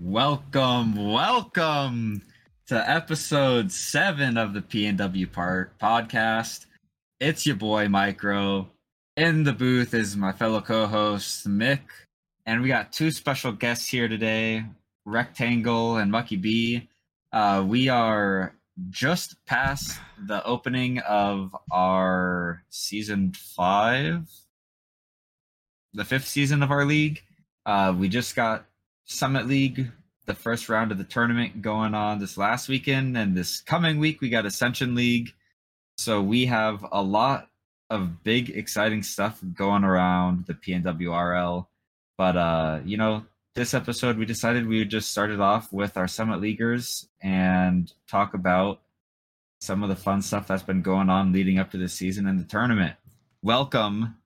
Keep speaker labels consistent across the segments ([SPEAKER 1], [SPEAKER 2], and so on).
[SPEAKER 1] Welcome, welcome to episode seven of the PNWRL podcast. It's your boy Micro. In the booth is my fellow co-host Mick, and we got two special guests here today, Rectangle and Mukky B. Uh, we are just past the opening of our season five, the fifth season of our league. Uh, we just got Summit League, the first round of the tournament going on this last weekend, and this coming week we got Ascension League. So we have a lot of big, exciting stuff going around the PNWRL. But uh, you know, this episode we decided we would just start it off with our Summit Leaguers and talk about some of the fun stuff that's been going on leading up to the season and the tournament. Welcome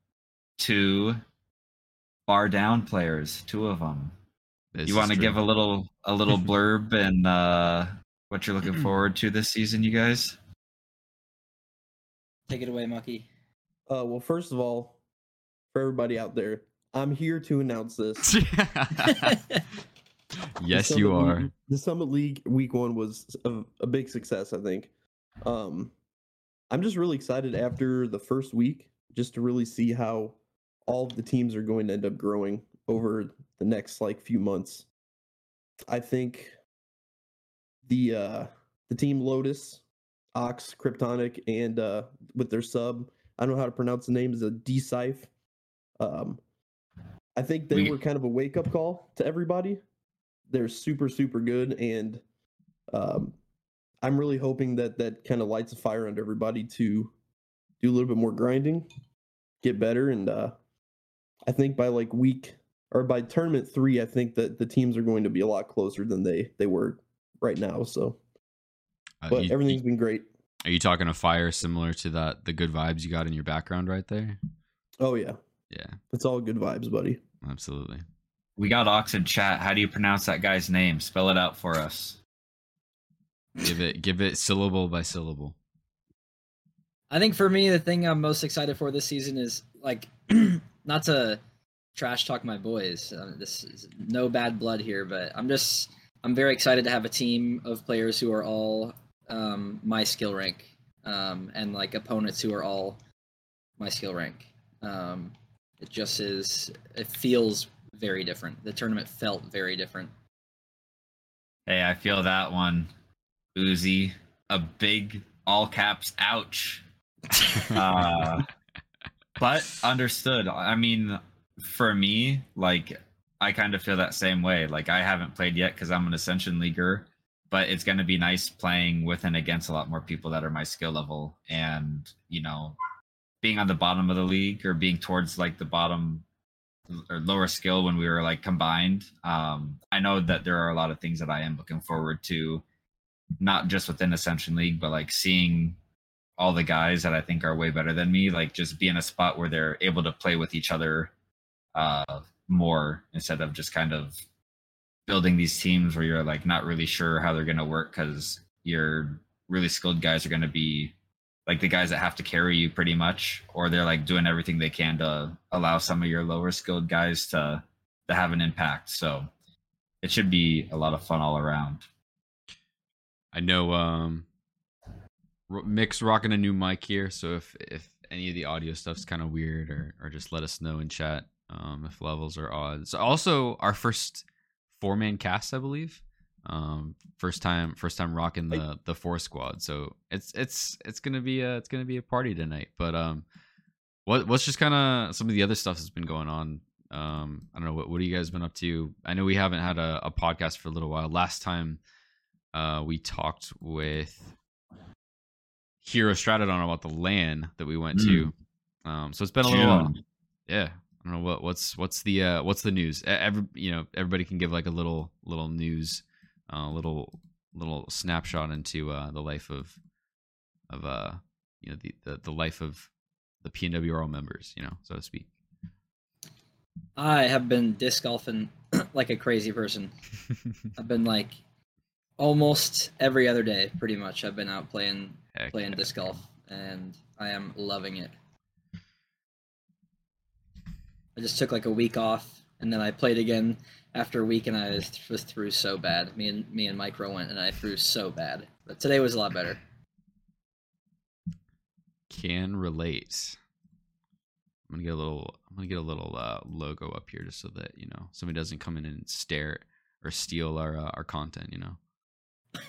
[SPEAKER 1] to Bar Down players, two of them.
[SPEAKER 2] This
[SPEAKER 1] you want to give a little a little blurb and uh what you're looking forward to this season, you guys?
[SPEAKER 3] Take it away, Mukky.
[SPEAKER 4] Uh, well, first of all, for everybody out there, I'm here to announce this.
[SPEAKER 2] yes, you are.
[SPEAKER 4] League- the Summit League week one was a, a big success, I think. Um, I'm just really excited after the first week just to really see how all of the teams are going to end up growing over the next like few months. I think the uh the team Lotus, Ox, Kryptonic, and uh with their sub, I don't know how to pronounce the name, is a Decife. Um I think they
[SPEAKER 1] We-
[SPEAKER 4] were kind of a wake up call to everybody. They're super, super good and um I'm really hoping that that kind of lights a fire under everybody to do a little bit more grinding, get better, and uh I think by like week or by tournament three, I think that the teams are going to be a lot closer than they they were right now. So,
[SPEAKER 2] Uh,
[SPEAKER 4] but
[SPEAKER 2] you-
[SPEAKER 4] everything's been great.
[SPEAKER 2] Are you talking a fire similar to that the good vibes you got in your background right there?
[SPEAKER 4] Oh yeah,
[SPEAKER 2] Yeah,
[SPEAKER 4] it's all good vibes, buddy.
[SPEAKER 2] absolutely.
[SPEAKER 1] We got Ox in chat. How do you pronounce that guy's name? Spell it out for us.
[SPEAKER 2] Give it give it syllable by syllable.
[SPEAKER 3] I think for me, the thing I'm most excited for this season is like, not to trash talk my boys. Uh, this is no bad blood here, but I'm just I'm very excited to have a team of players who are all um, my skill rank, um, and like opponents who are all my skill rank. Um, it just is. It feels very different. The tournament felt very different.
[SPEAKER 1] Hey, I feel that one. Uzi. A big all caps ouch. Uh, but understood. I mean, for me, like I kind of feel that same way. Like I haven't played yet because I'm an Ascension leaguer, but it's going to be nice playing with and against a lot more people that are my skill level, and you know, being on the bottom of the league or being towards like the bottom or lower skill when we were like combined. Um, I know that there are a lot of things that I am looking forward to, not just within Ascension League, but like seeing all the guys that I think are way better than me, like just be in a spot where they're able to play with each other uh, more instead of just kind of building these teams where you're like not really sure how they're going to work because your really skilled guys are going to be like the guys that have to carry you pretty much, or they're like doing everything they can to allow some of your lower skilled guys to to have an impact. So it should be a lot of fun all around.
[SPEAKER 2] I know um Mick's rocking a new mic here, so if if any of the audio stuff's kind of weird or or just let us know in chat um if levels are odd. So also our first four man cast, I believe. Um first time first time rocking the the four squad. So it's it's it's going to be a it's to be a party tonight. But um what what's just kind of some of the other stuff that's been going on um I don't know what what have you guys been up to? I know we haven't had a, a podcast for a little while. Last time uh, we talked with Hero Stratodon about the LAN that we went to. Um, so it's been a little while. Yeah, don't know what what's what's the uh, what's the news. Every you know everybody can give like a little little news, uh, little little snapshot into uh, the life of of uh you know the the, the life of the PNWRL members, you know, so to speak.
[SPEAKER 3] I have been disc golfing like a crazy person. I've been like almost every other day, pretty much. I've been out playing
[SPEAKER 2] Heck
[SPEAKER 3] playing
[SPEAKER 2] yeah.
[SPEAKER 3] disc golf, and I am loving it. I just took like a week off, and then I played again after a week and I was, was through so bad. Me and me and Micro went and I threw so bad. But today was a lot better.
[SPEAKER 2] Can relate. I'm gonna get a little. I'm gonna get a little uh, logo up here just so that you know somebody doesn't come in and stare or steal our uh, our content. You know.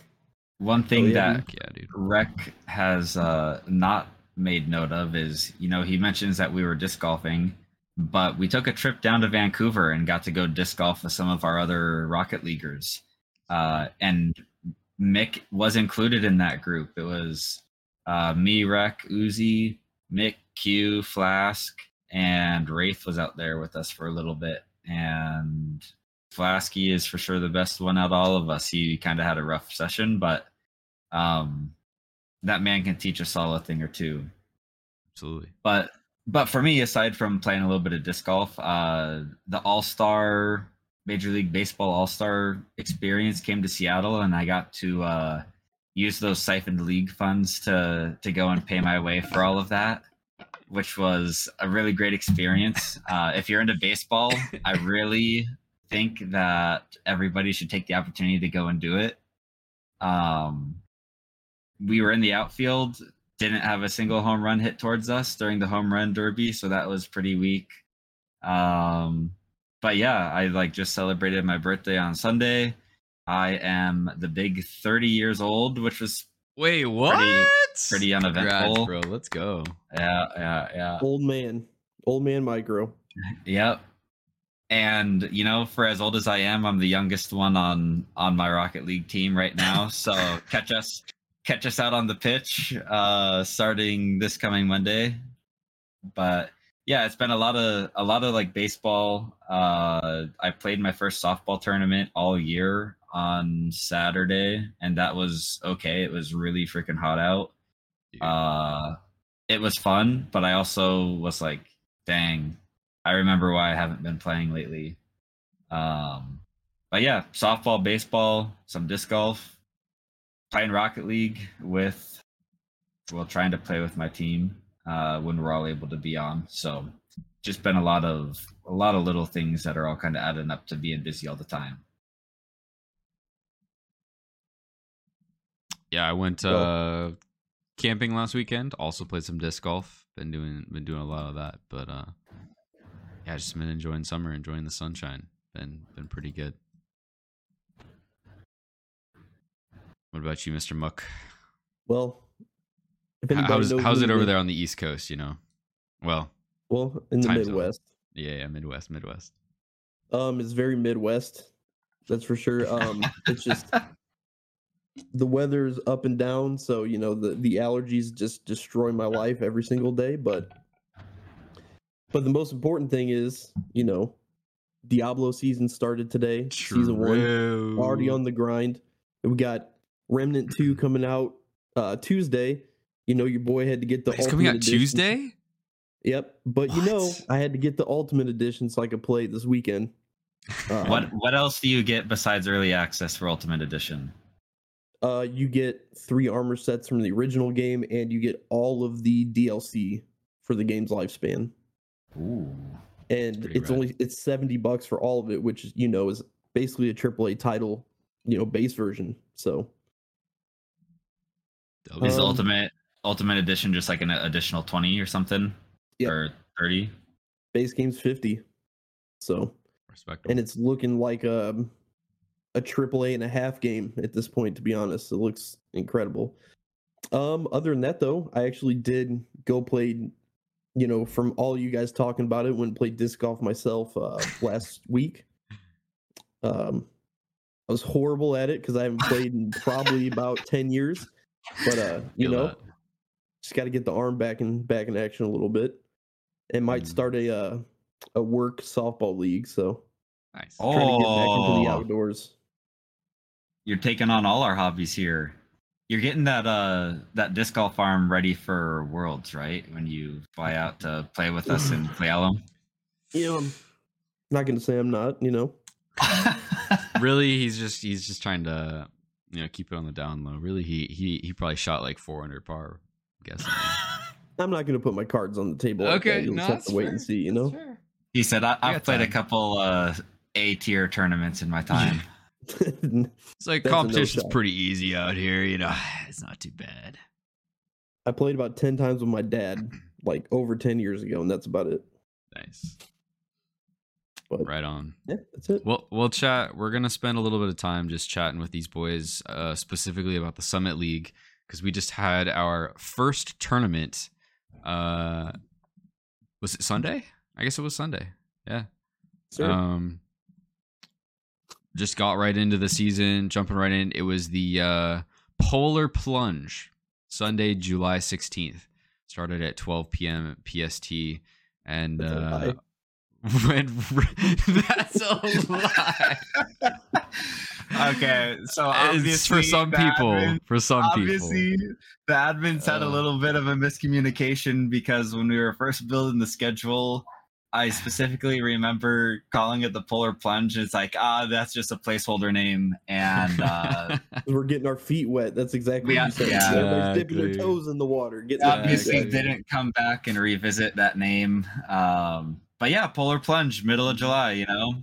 [SPEAKER 1] One thing
[SPEAKER 4] yeah,
[SPEAKER 1] that
[SPEAKER 2] Yeah, dude.
[SPEAKER 1] Wreck has uh, not made note of is, you know, he mentions that we were disc golfing, but we took a trip down to Vancouver and got to go disc golf with some of our other Rocket Leaguers. Uh, and Mick was included in that group. It was uh, me, Wreck, Uzi, Mick, Q, Flask, and Wraith was out there with us for a little bit. And Flasky is for sure the best one out of all of us. He kind of had a rough session, but um, that man can teach us all a thing or two.
[SPEAKER 2] Absolutely.
[SPEAKER 1] But but for me, aside from playing a little bit of disc golf, uh, the All Star Major League Baseball All Star experience came to Seattle, and I got to uh, use those siphoned league funds to to go and pay my way for all of that, which was a really great experience. Uh, if you're into baseball, I really think that everybody should take the opportunity to go and do it. Um, we were in the outfield, didn't have a single home run hit towards us during the home run derby, so that was pretty weak. Um, but yeah, I like just celebrated my birthday on Sunday. I am the big 30 years old, which was
[SPEAKER 2] Wait, what?
[SPEAKER 1] pretty
[SPEAKER 2] Congrats,
[SPEAKER 1] uneventful.
[SPEAKER 2] bro. Let's go.
[SPEAKER 1] yeah, yeah, yeah.
[SPEAKER 4] Old man, old man micro.
[SPEAKER 1] Yep. And you know, for as old as I am, I'm the youngest one on on my Rocket League team right now. So catch us catch us out on the pitch uh starting this coming Monday. But yeah, it's been a lot of a lot of like baseball. Uh I played my first softball tournament all year on Saturday and that was okay. It was really freaking hot out. Uh it was fun, but I also was like, dang, I remember why I haven't been playing lately. Um, but yeah, softball, baseball, some disc golf, playing Rocket League with, well, trying to play with my team uh, when we're all able to be on. So just been a lot of a lot of little things that are all kind of adding up to being busy all the time.
[SPEAKER 2] yeah, I went uh, camping last weekend. Also played some disc golf. Been doing been doing a lot of that, but uh, yeah, just been enjoying summer, enjoying the sunshine. Been been pretty good. What about you, Mister Muck?
[SPEAKER 4] Well, if
[SPEAKER 2] H-
[SPEAKER 4] anybody
[SPEAKER 2] How's how's it over there on the East Coast? You know, well,
[SPEAKER 4] Well, in the
[SPEAKER 2] Time zone.
[SPEAKER 4] Midwest,
[SPEAKER 2] yeah, yeah, Midwest, Midwest.
[SPEAKER 4] um, it's very Midwest. That's for sure. Um, it's just the weather's up and down, so you know the the allergies just destroy my life every single day. But but the most important thing is, you know, Diablo season started today. Season one already on the grind. We got Remnant Two coming out uh Tuesday. You know, your boy had to get the.
[SPEAKER 2] It's coming out
[SPEAKER 4] Edition.
[SPEAKER 2] Tuesday.
[SPEAKER 4] Yep, but you know, I had to get the Ultimate Edition so I could play it this weekend. Uh,
[SPEAKER 1] what what else do you get besides early access for Ultimate Edition?
[SPEAKER 4] Uh, you get three armor sets from the original game, and you get all of the DLC for the game's lifespan.
[SPEAKER 1] Ooh.
[SPEAKER 4] And it's
[SPEAKER 2] rad.
[SPEAKER 4] only it's seventy bucks for all of it, which you know is basically a AAA title, you know, base version. So
[SPEAKER 2] Dope.
[SPEAKER 1] Is the
[SPEAKER 4] Um,
[SPEAKER 1] Ultimate Ultimate Edition just like an additional 20 or something?
[SPEAKER 4] Yep.
[SPEAKER 1] Or 30?
[SPEAKER 4] base game's fifty. So
[SPEAKER 2] Respectable.
[SPEAKER 4] and it's looking like a a triple A and a half game at this point. To be honest, it looks incredible. Um, other than that, though, I actually did go play. You know, from all you guys talking about it, went and played disc golf myself uh, last week. Um, I was horrible at it because I haven't played in probably about ten years. But uh, you know,
[SPEAKER 2] that.
[SPEAKER 4] just got to get the arm back in back in action a little bit, and might
[SPEAKER 2] Mm.
[SPEAKER 4] start a uh, a work softball league. So
[SPEAKER 2] nice.
[SPEAKER 1] Oh.
[SPEAKER 4] trying to get back into the
[SPEAKER 1] Oh.
[SPEAKER 4] outdoors.
[SPEAKER 1] You're taking on all our hobbies here. You're getting that uh that disc golf farm ready for Worlds, right? When you fly out to play with us in Cle Elum.
[SPEAKER 4] Yeah, I'm not gonna say I'm not. You know,
[SPEAKER 2] really, he's just he's just trying to you know keep it on the down low. Really, he he he probably shot like 400 par. I'm guessing.
[SPEAKER 4] I'm not gonna put my cards on the table. like that. You'll just have to wait and see. You know,
[SPEAKER 1] he said, I,
[SPEAKER 2] I
[SPEAKER 1] "I've
[SPEAKER 2] got
[SPEAKER 1] played a couple uh A tier tournaments in my time.
[SPEAKER 2] It's like
[SPEAKER 4] That's a no
[SPEAKER 2] competition's pretty easy out here, you know. It's not too bad.
[SPEAKER 4] I played about ten times with my dad, like over ten years ago, and that's about it.
[SPEAKER 2] Nice.
[SPEAKER 4] But
[SPEAKER 2] Right on.
[SPEAKER 4] yeah, that's it.
[SPEAKER 2] Well, we'll chat. We're gonna spend a little bit of time just chatting with these boys, uh, specifically about the Summit League, because we just had our first tournament. Uh, was it Sunday? I guess it was Sunday. Yeah.
[SPEAKER 4] Sir.
[SPEAKER 2] Um, just got right into the season, jumping right in. It was the uh, Polar Plunge, Sunday, July sixteenth. Started at twelve p.m. PST, and uh,
[SPEAKER 4] lie.
[SPEAKER 2] That's a lie.
[SPEAKER 1] okay, so
[SPEAKER 2] It's
[SPEAKER 1] obviously
[SPEAKER 2] for some people.
[SPEAKER 1] admin-
[SPEAKER 2] for some people.
[SPEAKER 1] obviously the admins had a
[SPEAKER 2] Uh.
[SPEAKER 1] little bit of a miscommunication because when we were first building the schedule i specifically remember calling it the polar plunge and it's like ah that's just a placeholder name and uh.
[SPEAKER 4] We're getting our feet wet. That's exactly
[SPEAKER 1] Yeah,
[SPEAKER 4] what you said.
[SPEAKER 1] yeah.
[SPEAKER 4] Everybody's dipping their toes in the water. Getting their
[SPEAKER 1] obviously
[SPEAKER 4] wet.
[SPEAKER 1] didn't come back and revisit that name um but yeah polar plunge middle of july you know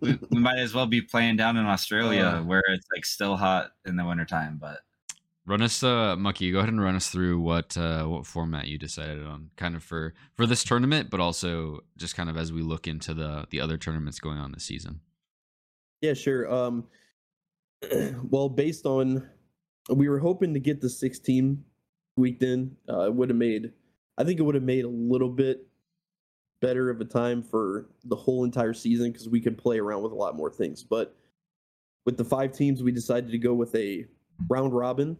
[SPEAKER 1] we, we might as well be playing down in australia
[SPEAKER 2] Uh.
[SPEAKER 1] where it's like still hot in the wintertime but
[SPEAKER 2] run us, uh, Mukky. Go ahead and run us through what uh, what format you decided on, kind of for for this tournament, but also just kind of as we look into the the other tournaments going on this season.
[SPEAKER 4] Yeah, sure. Um, well, based on, we were hoping to get the six team tweaked in. Uh, it would have made, I think it would have made a little bit better of a time for the whole entire season because we could play around with a lot more things. But with the five teams, we decided to go with a round robin.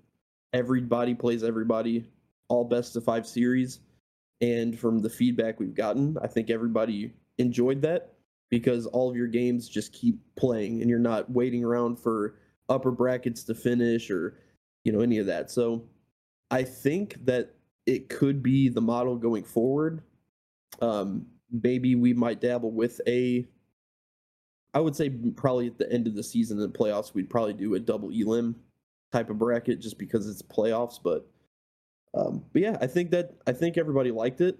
[SPEAKER 4] Everybody plays everybody, all best of five series. And from the feedback we've gotten, I think everybody enjoyed that because all of your games just keep playing and you're not waiting around for upper brackets to finish or you know any of that. So I think that it could be the model going forward. Um, maybe we might dabble with a. I would say probably at the end of the season in the playoffs, we'd probably do a double elim type of bracket just because it's playoffs. But um, but yeah, I think that I think everybody liked it,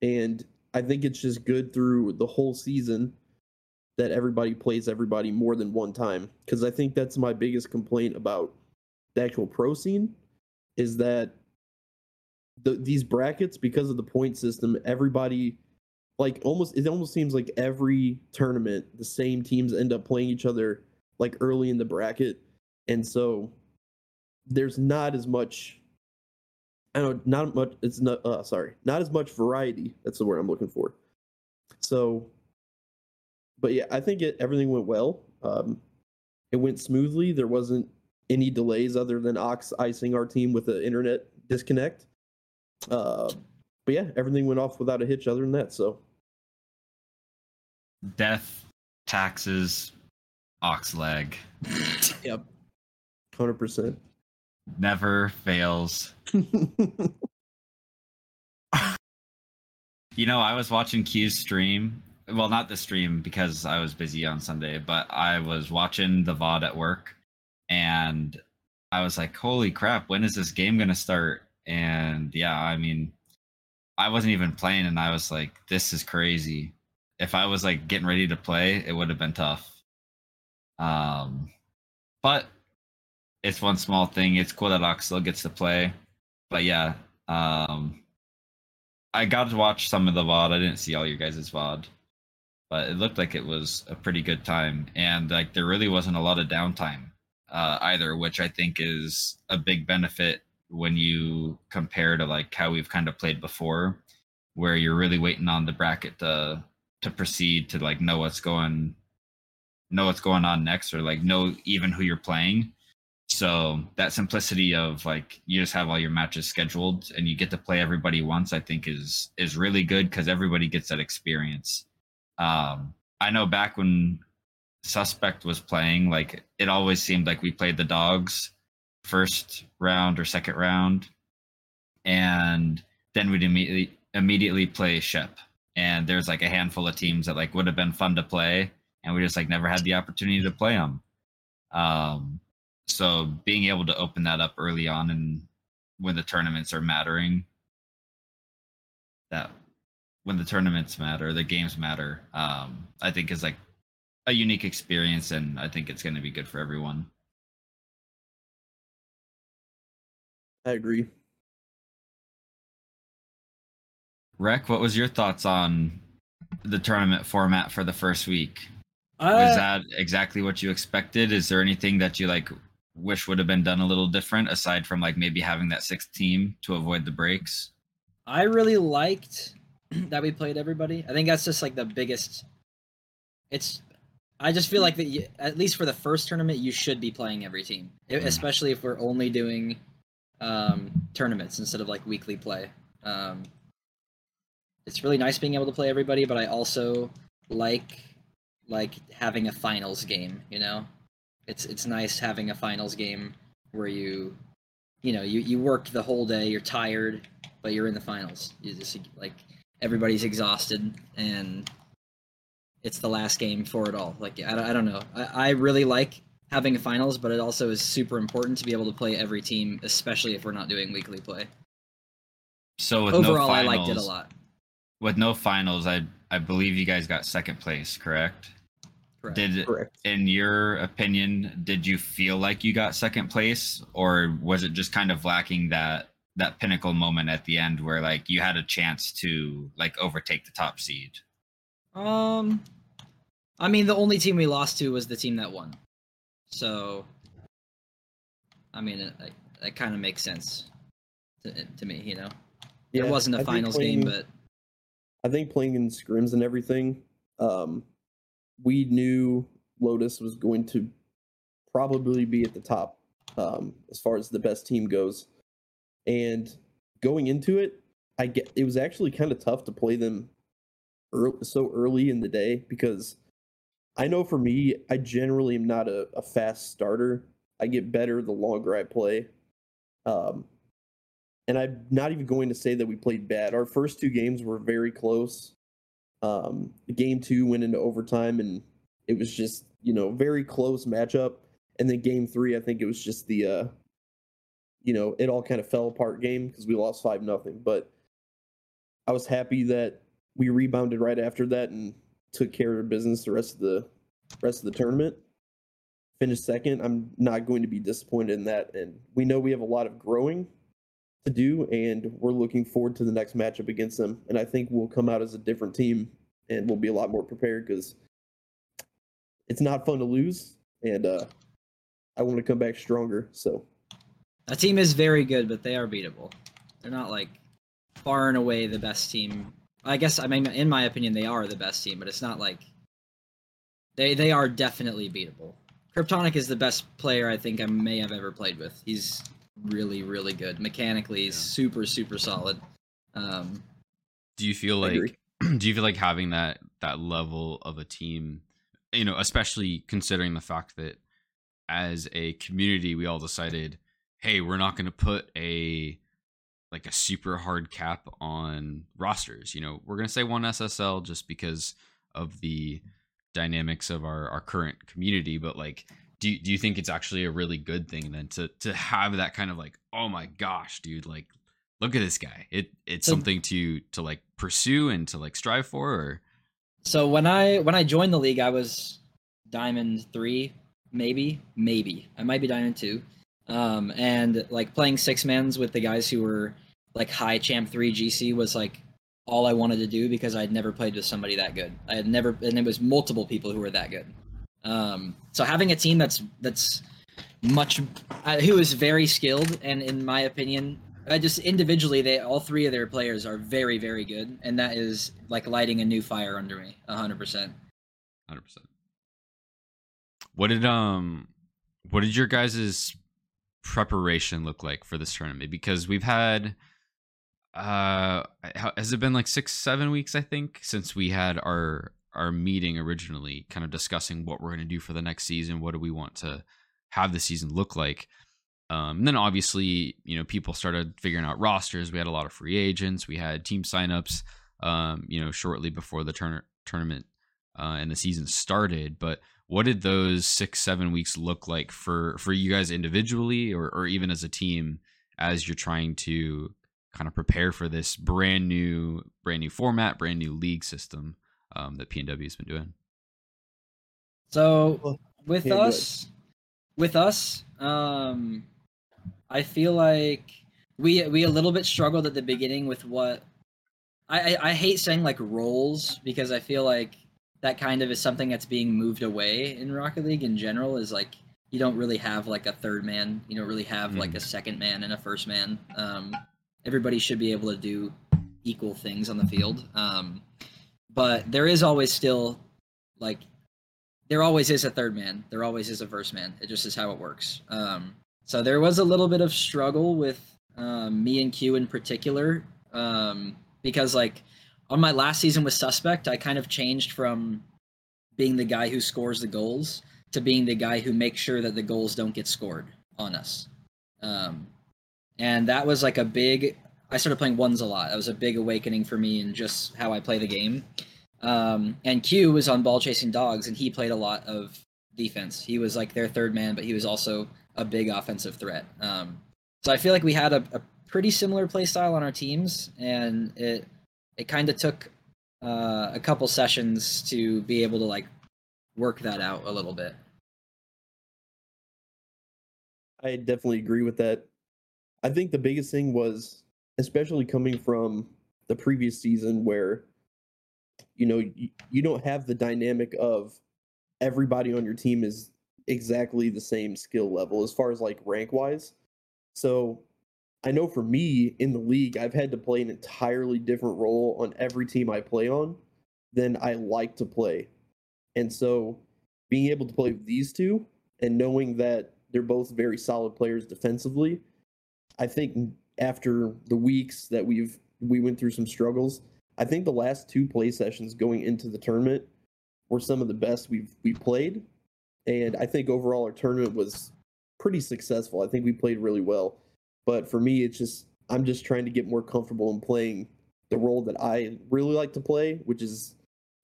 [SPEAKER 4] and I think it's just good through the whole season that everybody plays everybody more than one time because I think that's my biggest complaint about the actual pro scene is that the, these brackets because of the point system everybody like almost it almost seems like every tournament the same teams end up playing each other like early in the bracket and so there's not as much I don't know, not much it's not uh sorry, not as much variety. That's the word I'm looking for. So but yeah, I think it everything went well. Um it went smoothly. There wasn't any delays other than Ox icing our team with the internet disconnect. Uh but yeah, everything went off without a hitch other than that. So
[SPEAKER 1] death taxes ox leg
[SPEAKER 4] Yep. Hundred percent.
[SPEAKER 1] never fails You know, I was watching Q's stream. Well, not the stream because I was busy on Sunday, but I was watching the VOD at work and I was like, holy crap, when is this game going to start? And yeah, I mean, I wasn't even playing and I was like, this is crazy. If I was like getting ready to play, it would have been tough. Um, but it's one small thing. It's cool that Ox still gets to play. But yeah, um, I got to watch some of the VOD. I didn't see all your guys' VOD, but it looked like it was a pretty good time. And like there really wasn't a lot of downtime uh, either, which I think is a big benefit when you compare to like how we've kind of played before, where you're really waiting on the bracket to to proceed to like know what's going know what's going on next or like know even who you're playing. So that simplicity of like you just have all your matches scheduled and you get to play everybody once, I think is is really good because everybody gets that experience. Um, I know back when Suspect was playing, like it always seemed like we played the dogs first round or second round, and then we'd immediately immediately play Shep. And there's like a handful of teams that like would have been fun to play, and we just like never had the opportunity to play them. Um, so being able to open that up early on and when the tournaments are mattering that when the tournaments matter the games matter um i think is like a unique experience, and I think it's going to be good for everyone.
[SPEAKER 4] I agree.
[SPEAKER 1] Wreck, what was your thoughts on the tournament format for the first week?
[SPEAKER 3] Uh,
[SPEAKER 1] Was that exactly what you expected? Is there anything that you like wish would have been done a little different aside from like maybe having that sixth team to avoid the breaks?
[SPEAKER 3] I really liked that we played everybody. I think that's just like the biggest. It's. I just feel like that you, at least for the first tournament, you should be playing every team,
[SPEAKER 1] Mhm.
[SPEAKER 3] especially if we're only doing um, tournaments instead of like weekly play. Um, it's really nice being able to play everybody, but I also like like having a finals game. You know, it's it's nice having a finals game where you, you know, you you worked the whole day, you're tired, but you're in the finals. You just like everybody's exhausted and it's the last game for it all. Like I, don't- I don't know. I, I really like having a finals, but it also is super important to be able to play every team, especially if we're not doing weekly play.
[SPEAKER 1] So with
[SPEAKER 3] Overall,
[SPEAKER 1] no
[SPEAKER 3] I liked it a lot.
[SPEAKER 1] With no finals, I I believe you guys got second place, correct?
[SPEAKER 3] Correct.
[SPEAKER 1] Did
[SPEAKER 4] Correct.
[SPEAKER 1] in your opinion, did you feel like you got second place, or was it just kind of lacking that that pinnacle moment at the end where like you had a chance to like overtake the top seed?
[SPEAKER 3] Um, I mean, the only team we lost to was the team that won. So, I mean, it, it, it kind of makes sense to, to me. You know,
[SPEAKER 4] Yeah,
[SPEAKER 3] it wasn't a
[SPEAKER 4] think
[SPEAKER 3] finals game, but
[SPEAKER 4] I think playing in scrims and everything, um, we knew Lotus was going to probably be at the top um, as far as the best team goes. And going into it, I get it was actually kind of tough to play them ear so early in the day because I know for me, I generally am not a, a fast starter. I get better the longer I play. Um, and I'm not even going to say that we played bad. Our first two games were very close. Um, game two went into overtime, and it was just you know very close matchup. And then game three, I think it was just the uh, you know it all kind of fell apart game because we lost five nothing. But I was happy that we rebounded right after that and took care of business the rest of the rest of the tournament. Finished second. I'm not going to be disappointed in that, and we know we have a lot of growing to do, and we're looking forward to the next matchup against them. And I think we'll come out as a different team, and we'll be a lot more prepared because it's not fun to lose, and uh, I want to come back stronger. So
[SPEAKER 3] that team is very good, but they are beatable. They're not like far and away the best team. I guess I mean, in my opinion, they are the best team, but it's not like they they are definitely beatable. Kryptonic is the best player I think I may have ever played with. He's really really good mechanically.
[SPEAKER 2] Yeah.
[SPEAKER 3] super super solid. Um,
[SPEAKER 2] Do you feel like do you feel like having that that level of a team, you know, especially considering the fact that as a community we all decided, hey, we're not going to put a like a super hard cap on rosters. You know, we're going to say one SSL just because of the dynamics of our our current community, but like do you, do you think it's actually a really good thing then to to have that kind of like oh my gosh dude like look at this guy it it's
[SPEAKER 3] So-
[SPEAKER 2] something to to like pursue and to like strive for or
[SPEAKER 3] So when I when I joined the league, I was diamond three, maybe, maybe I might be diamond two, um, and like playing six mans with the guys who were like high champ three GC was like all I wanted to do because I'd never played with somebody that good. I had never, and it was multiple people who were that good. Um, so having a team that's that's much uh, who is very skilled and in my opinion I just individually they all three of their players are very very good. And that is like lighting a new fire under me 100%
[SPEAKER 2] 100% what did um what did your guys's preparation look like for this tournament? Because we've had uh has it been like six seven weeks i think since we had our our meeting originally kind of discussing what we're going to do for the next season what do we want to have the season look like. Um, and then obviously you know people started figuring out rosters. We had a lot of free agents. We had team signups um, you know shortly before the tournament uh, and the season started. But what did those six seven weeks look like for for you guys individually or, or even as a team as you're trying to kind of prepare for this brand new brand new format brand new league system um, that pnw has been doing
[SPEAKER 3] So with
[SPEAKER 4] yeah, go ahead.
[SPEAKER 3] us, with us, um, I feel like we we a little bit struggled at the beginning with what I, I I hate saying like roles because I feel like that kind of is something that's being moved away in Rocket League in general. Is like you don't really have like a third man. You don't really have like a second man and a first man. Um, everybody should be able to do equal things on the field. Um, but there is always still like there always is a third man. There always is a first man. It just is how it works. Um, so there was a little bit of struggle with um, me and Q in particular um, because like on my last season with Suspect, I kind of changed from being the guy who scores the goals to being the guy who makes sure that the goals don't get scored on us. Um, and that was like a big. I started playing ones a lot. That was a big awakening for me in just how I play the game. Um, and Q was on ball chasing dogs, and he played a lot of defense. He was like their third man, but he was also a big offensive threat. Um, so I feel like we had a, a pretty similar play style on our teams, and it it kind of took uh, a couple sessions to be able to like work that out a little bit.
[SPEAKER 4] I definitely agree with that. I think the biggest thing was, especially coming from the previous season where, you know, you, you don't have the dynamic of everybody on your team is exactly the same skill level as far as like rank wise. So I know for me in the league, I've had to play an entirely different role on every team I play on than I like to play. And so being able to play these two and knowing that they're both very solid players defensively, I think after the weeks that we've we went through some struggles, I think the last two play sessions going into the tournament were some of the best we've we played. And I think overall our tournament was pretty successful. I think we played really well. But for me, it's just I'm just trying to get more comfortable in playing the role that I really like to play, which is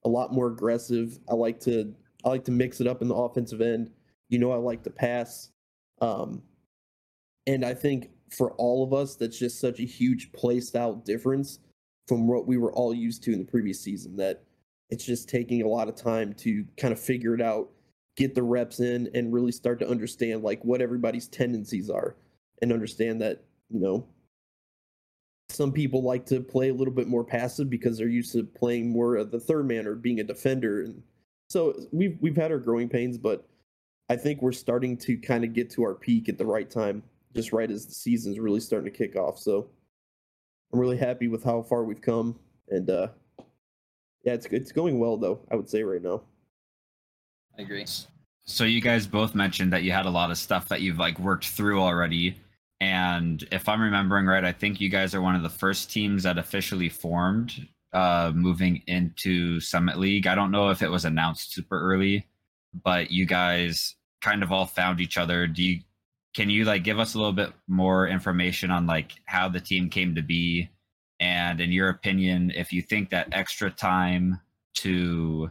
[SPEAKER 4] a lot more aggressive. I like to I like to mix it up in the offensive end. You know, I like to pass. Um, and I think for all of us, that's just such a huge play style difference from what we were all used to in the previous season. That it's just taking a lot of time to kind of figure it out, get the reps in, and really start to understand like what everybody's tendencies are, and understand that you know some people like to play a little bit more passive because they're used to playing more of the third man or being a defender and so we've we've had our growing pains but i think we're starting to kind of get to our peak at the right time just right as the season's really starting to kick off so i'm really happy with how far we've come and uh yeah it's it's going well though i would say right now
[SPEAKER 3] I agree.
[SPEAKER 1] So you guys both mentioned that you had a lot of stuff that you've like worked through already. And if I'm remembering right, I think you guys are one of the first teams that officially formed uh moving into Summit League. I don't know if it was announced super early, but you guys kind of all found each other. Do you can you like give us a little bit more information on like how the team came to be and in your opinion if you think that extra time to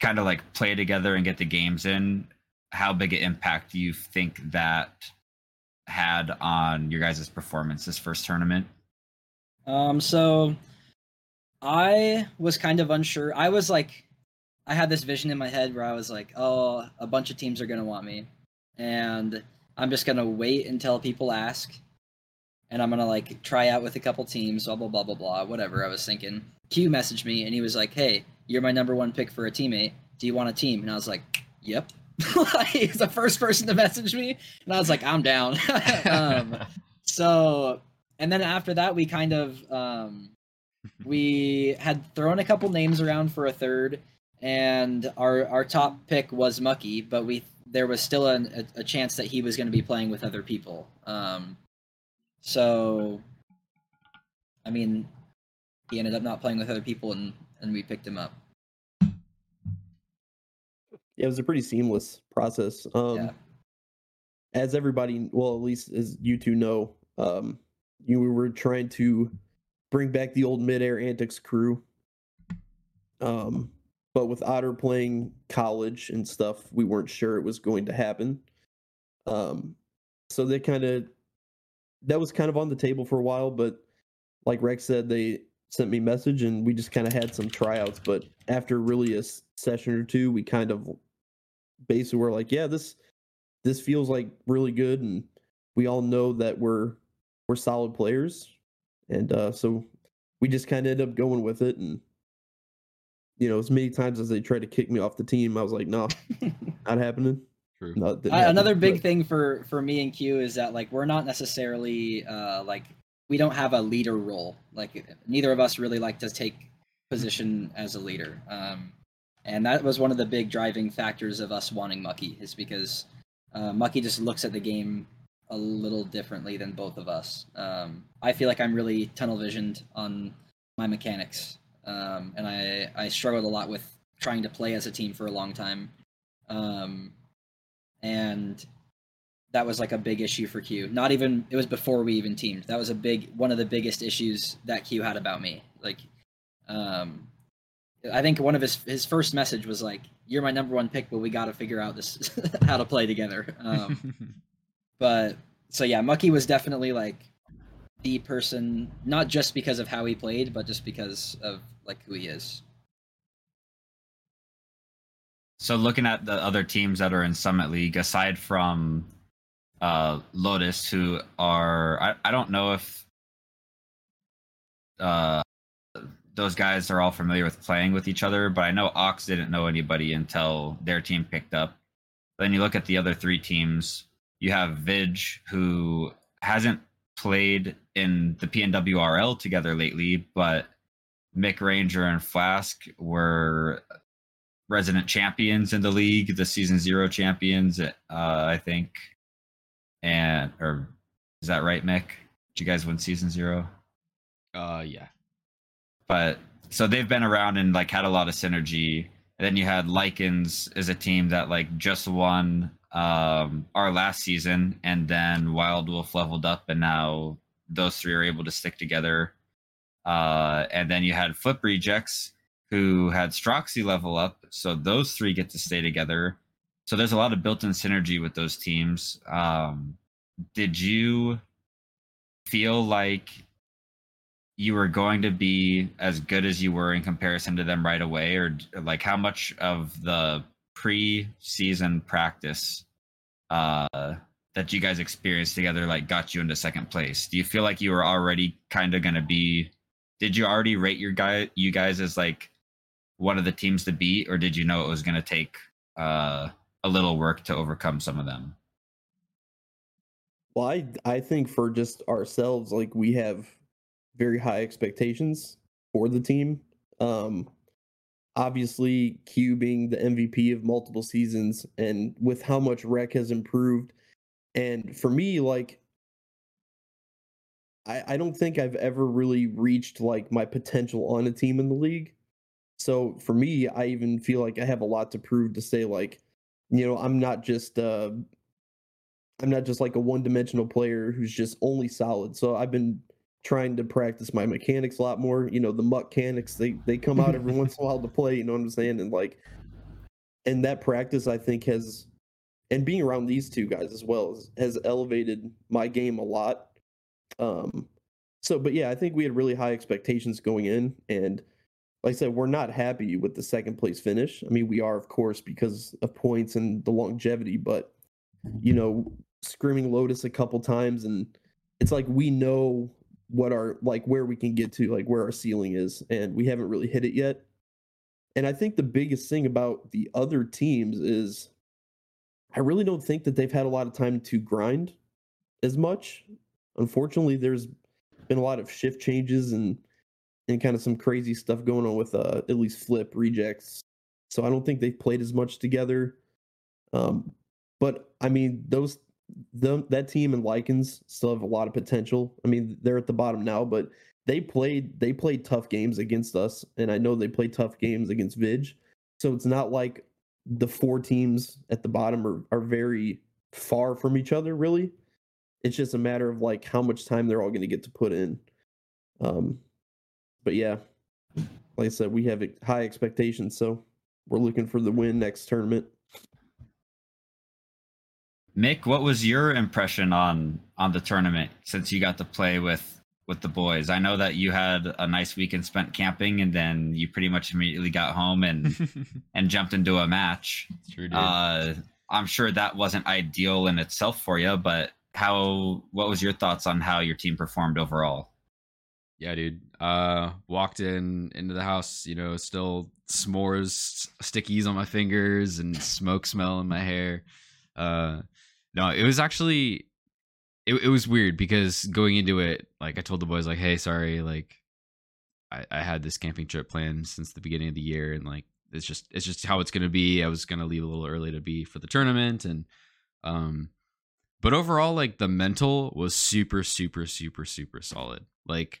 [SPEAKER 1] kind of like play together and get the games in, how big an impact do you think that had on your guys' performance this first tournament?
[SPEAKER 3] Um, so I was kind of unsure. I was like, I had this vision in my head where I was like, oh, a bunch of teams are gonna want me, and I'm just gonna wait until people ask, and I'm gonna like try out with a couple teams, blah blah blah blah blah, whatever. I was thinking. Q messaged me and he was like, hey, you're my number one pick for a teammate. Do you want a team? And I was like, yep. He's the first person to message me, and I was like, I'm down. um, so, and then after that, we kind of um, we had thrown a couple names around for a third, and our our top pick was Mukky, but we there was still a, a, a chance that he was going to be playing with other people. Um, so, I mean, he ended up not playing with other people, and and we picked him up.
[SPEAKER 4] yeah it was a pretty seamless process um
[SPEAKER 3] Yeah.
[SPEAKER 4] as everybody well at least as you two know um you were trying to bring back the old midair antics crew um but with otter playing college and stuff we weren't sure it was going to happen um so they kind of that was kind of on the table for a while but like rex said they sent me message and we just kind of had some tryouts. But after really a session or two, we kind of basically were like, yeah, this this feels like really good, and we all know that we're we're solid players, and uh, so we just kind of ended up going with it. And you know, as many times as they tried to kick me off the team, I was like, no, not happening.
[SPEAKER 2] True.
[SPEAKER 4] No, it didn't
[SPEAKER 3] I,
[SPEAKER 4] happen.
[SPEAKER 3] another big
[SPEAKER 4] But-
[SPEAKER 3] thing for for me and Q is that like we're not necessarily uh like we don't have a leader role. Like neither of us really like to take position as a leader. Um, and that was one of the big driving factors of us wanting Mukky is because uh, Mukky just looks at the game a little differently than both of us. Um, I feel like I'm really tunnel visioned on my mechanics, um, and I I struggled a lot with trying to play as a team for a long time. Um, and that was like a big issue for Q. Not even it was before we even teamed. That was a big one of the biggest issues that Q had about me. Like, um, I think one of his his first message was like, "You're my number one pick, but we got to figure out this how to play together." Um, but so yeah, Mukky was definitely like the person, not just because of how he played, but just because of like who he is.
[SPEAKER 1] So looking at the other teams that are in Summit League, aside from uh, Lotus, who are I, I don't know if uh, those guys are all familiar with playing with each other, but I know Ox didn't know anybody until their team picked up. Then you look at the other three teams. You have Vidge, who hasn't played in the PNWRL together lately, but Mick Ranger and Flask were resident champions in the league, the season zero champions, uh, I think. And or is that right, Mick? Did you guys win season zero?
[SPEAKER 2] uh, yeah.
[SPEAKER 1] But so they've been around and like had a lot of synergy. And then you had Lycans as a team that like just won um our last season, and then Wild Wolf leveled up, and now those three are able to stick together. Uh, and then you had Flip Rejects, who had Stroxy level up, so those three get to stay together. So there's a lot of built-in synergy with those teams. Um, did you feel like you were going to be as good as you were in comparison to them right away, or like how much of the pre-season practice uh, that you guys experienced together like got you into second place? Do you feel like you were already kind of going to be? Did you already rate your guy you guys as like one of the teams to beat, or did you know it was going to take uh, a little work to overcome some of them?
[SPEAKER 4] Well, I I think for just ourselves, like we have very high expectations for the team. Um obviously Q being the MVP of multiple seasons and with how much rec has improved. And for me, like I, I don't think I've ever really reached like my potential on a team in the league. So for me, I even feel like I have a lot to prove to say like, you know, I'm not just uh I'm not just like a one-dimensional player who's just only solid. So I've been trying to practice my mechanics a lot more. You know, the muck mechanics they they come out every once in a while to play. You know what I'm saying? And like, and that practice I think has, and being around these two guys as well has, has elevated my game a lot. Um, so but yeah, I think we had really high expectations going in, and like I said, we're not happy with the second place finish. I mean, we are of course because of points and the longevity, but you know, scrimming Lotus a couple times, and it's like we know what our like where we can get to, like where our ceiling is, and we haven't really hit it yet. And I think the biggest thing about the other teams is I really don't think that they've had a lot of time to grind as much. Unfortunately, there's been a lot of shift changes and and kind of some crazy stuff going on with uh at least flip rejects. So I don't think they've played as much together. Um, but I mean, those that team and Lycans still have a lot of potential. I mean, they're at the bottom now, but they played they played tough games against us, and I know they played tough games against Vidge. So it's not like the four teams at the bottom are, are very far from each other, really. It's just a matter of like how much time they're all going to get to put in. Um, but yeah, like I said, we have high expectations, so we're looking for the win next tournament.
[SPEAKER 1] Mick, what was your impression on on the tournament since you got to play with with the boys? I know that you had a nice weekend spent camping, and then you pretty much immediately got home and and jumped into a match.
[SPEAKER 2] True, dude.
[SPEAKER 1] Uh, I'm sure that wasn't ideal in itself for you, but how? What was your thoughts on how your team performed overall?
[SPEAKER 2] Yeah, dude. Uh, walked in into the house, you know, still s'mores, stickies on my fingers, and smoke smell in my hair. Uh, no, it was actually, it it was weird because going into it, like I told the boys, like, hey, sorry, like, I I had this camping trip planned since the beginning of the year, and like, it's just it's just how it's gonna be. I was gonna leave a little early to be for the tournament, and um, but overall, like the mental was super, super, super, super solid. Like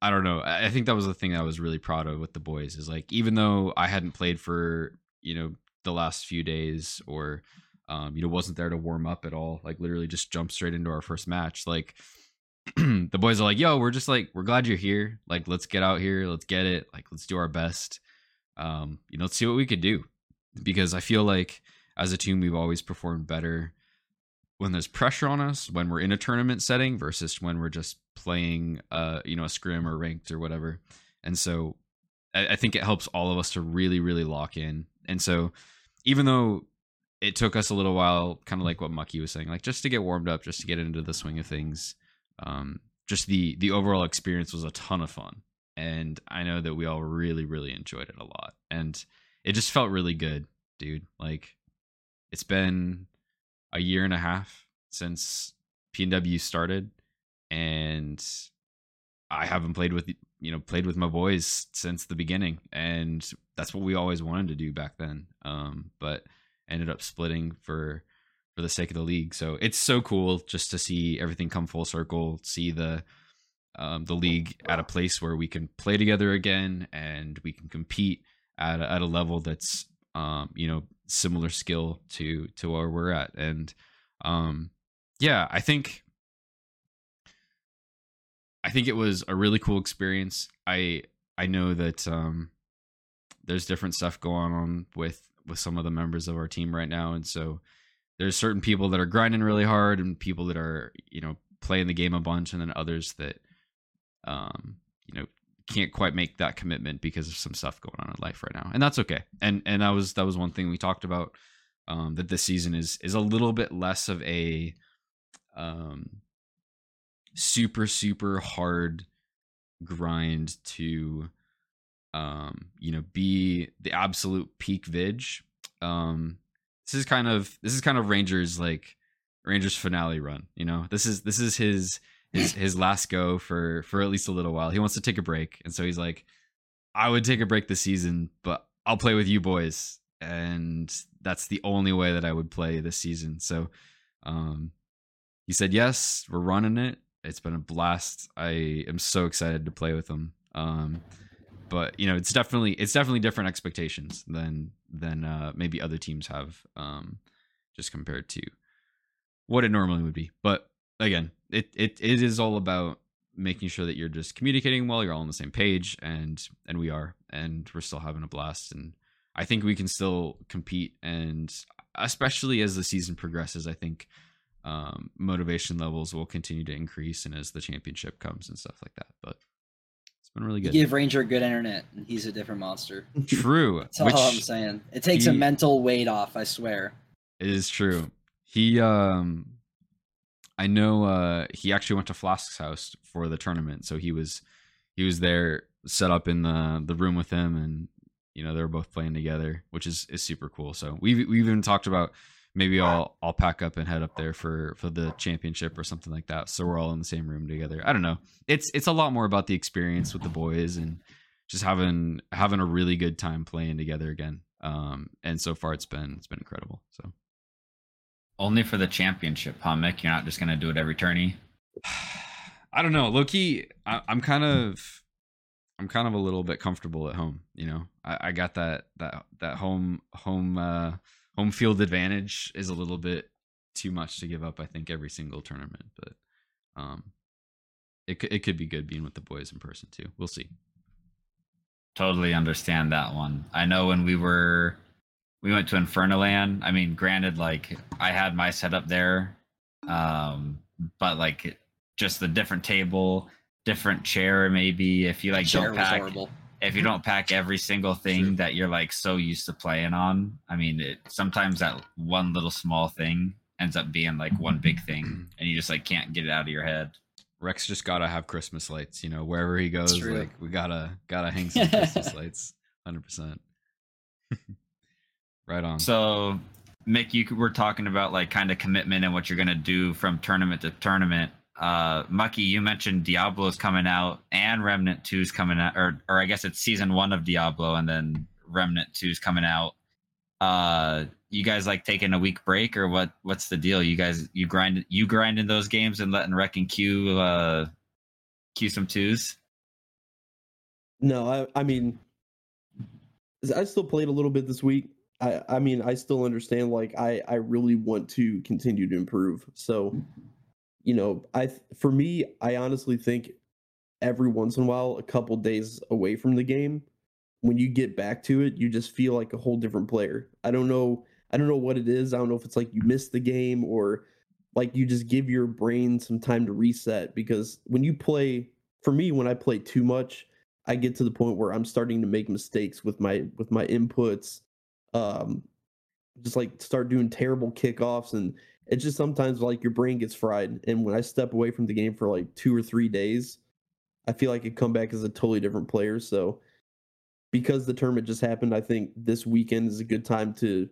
[SPEAKER 2] I don't know. I think that was the thing I was really proud of with the boys is like even though I hadn't played for, you know, the last few days or um, you know, wasn't there to warm up at all, like literally just jumped straight into our first match. Like the boys are like, yo, we're just like, we're glad you're here. Like, let's get out here, let's get it, like let's do our best. Um, you know, let's see what we could do. Because I feel like as a team we've always performed better when there's pressure on us when we're in a tournament setting versus when we're just playing uh you know a scrim or ranked or whatever. And so I, I think it helps all of us to really really lock in. And so even though it took us a little while kind of like what Mukky was saying like just to get warmed up just to get into the swing of things um just the the overall experience was a ton of fun. And i know that we all really really enjoyed it a lot. And it just felt really good dude. Like it's been a year and a half since PNW started, and I haven't played with you know played with my boys since the beginning, and that's what we always wanted to do back then. Um, but ended up splitting for for the sake of the league. So it's so cool just to see everything come full circle, see the um, the league at a place where we can play together again and we can compete at a, at a level that's um, you know similar skill to to where we're at. And um yeah i think i think it was a really cool experience. I i know that um there's different stuff going on with with some of the members of our team right now. And so there's certain people that are grinding really hard and people that are you know playing the game a bunch and then others that um you know can't quite make that commitment because of some stuff going on in life right now. And that's okay. And and that was that was one thing we talked about um that this season is is a little bit less of a um super super hard grind to um you know be the absolute peak vig um this is kind of this is kind of rangers like rangers finale run you know? This is this is his his his last go for for at least a little while. He wants to take a break, and so he's like, "I would take a break this season, but I'll play with you boys." And that's the only way that I would play this season. So, um, he said yes. We're running it. It's been a blast. I am so excited to play with him. Um, but you know, it's definitely it's definitely different expectations than than uh, maybe other teams have, um, just compared to what it normally would be. But again, it, it it is all about making sure that you're just communicating well, you're all on the same page, and and we are, and we're still having a blast, and I think we can still compete, and especially as the season progresses, I think um, motivation levels will continue to increase, and as the championship comes and stuff like that. But it's been really
[SPEAKER 3] You
[SPEAKER 2] good.
[SPEAKER 3] give Ranger good internet, and he's a different monster.
[SPEAKER 2] True,
[SPEAKER 3] That's all I'm saying. It takes a mental weight off. I swear.
[SPEAKER 2] it is true. He um I know uh he actually went to Flask's house for the tournament. So he was he was there set up in the the room with him and you know they were both playing together, which is is super cool. So we've we've even talked about maybe I'll I'll pack up and head up there for for the championship or something like that. So we're all in the same room together. I don't know. It's it's a lot more about the experience with the boys and just having having a really good time playing together again. Um and so far it's been it's been incredible. So
[SPEAKER 1] Only for the championship, huh, Mick? You're not just gonna do it every tourney.
[SPEAKER 2] I don't know. Loki, I, I'm kind of, I'm kind of a little bit comfortable at home. You know, I, I got that that that home home uh, home field advantage is a little bit too much to give up. I think every single tournament, but um, it it could be good being with the boys in person too. We'll see.
[SPEAKER 1] Totally understand that one. I know when we were we went to Infernoland. I mean, granted, like I had my setup there, um, but like just the different table, different chair, maybe if you like don't pack if you don't pack every single thing
[SPEAKER 2] True.
[SPEAKER 1] that you're like so used to playing on. I mean, it, sometimes that one little small thing ends up being like one big thing, and you just like can't get it out of your head.
[SPEAKER 2] Rex just gotta have Christmas lights, you know, wherever he goes. Like we gotta gotta hang some Christmas lights, hundred percent. Right on.
[SPEAKER 1] So, Mick, you were talking about like kind of commitment and what you're gonna do from tournament to tournament. Uh, Mukky, you mentioned Diablo's coming out and Remnant 2's coming out, or or I guess it's season one of Diablo and then Remnant 2's coming out. Uh, you guys like taking a week break or what? What's the deal? You guys, you grind, you grinding those games and letting Wreck and Q uh, Q some twos.
[SPEAKER 4] No, I I mean I still played a little bit this week. I I mean I still understand like I I really want to continue to improve. So, you know, I for me, I honestly think every once in a while a couple days away from the game, when you get back to it, you just feel like a whole different player. I don't know I don't know what it is. I don't know if it's like you missed the game or like you just give your brain some time to reset because when you play for me when I play too much, I get to the point where I'm starting to make mistakes with my with my inputs. Um just like start doing terrible kickoffs and it's just sometimes like your brain gets fried and when I step away from the game for like 2 or 3 days, I feel like I come back as a totally different player. So because the tournament just happened, I think this weekend is a good time to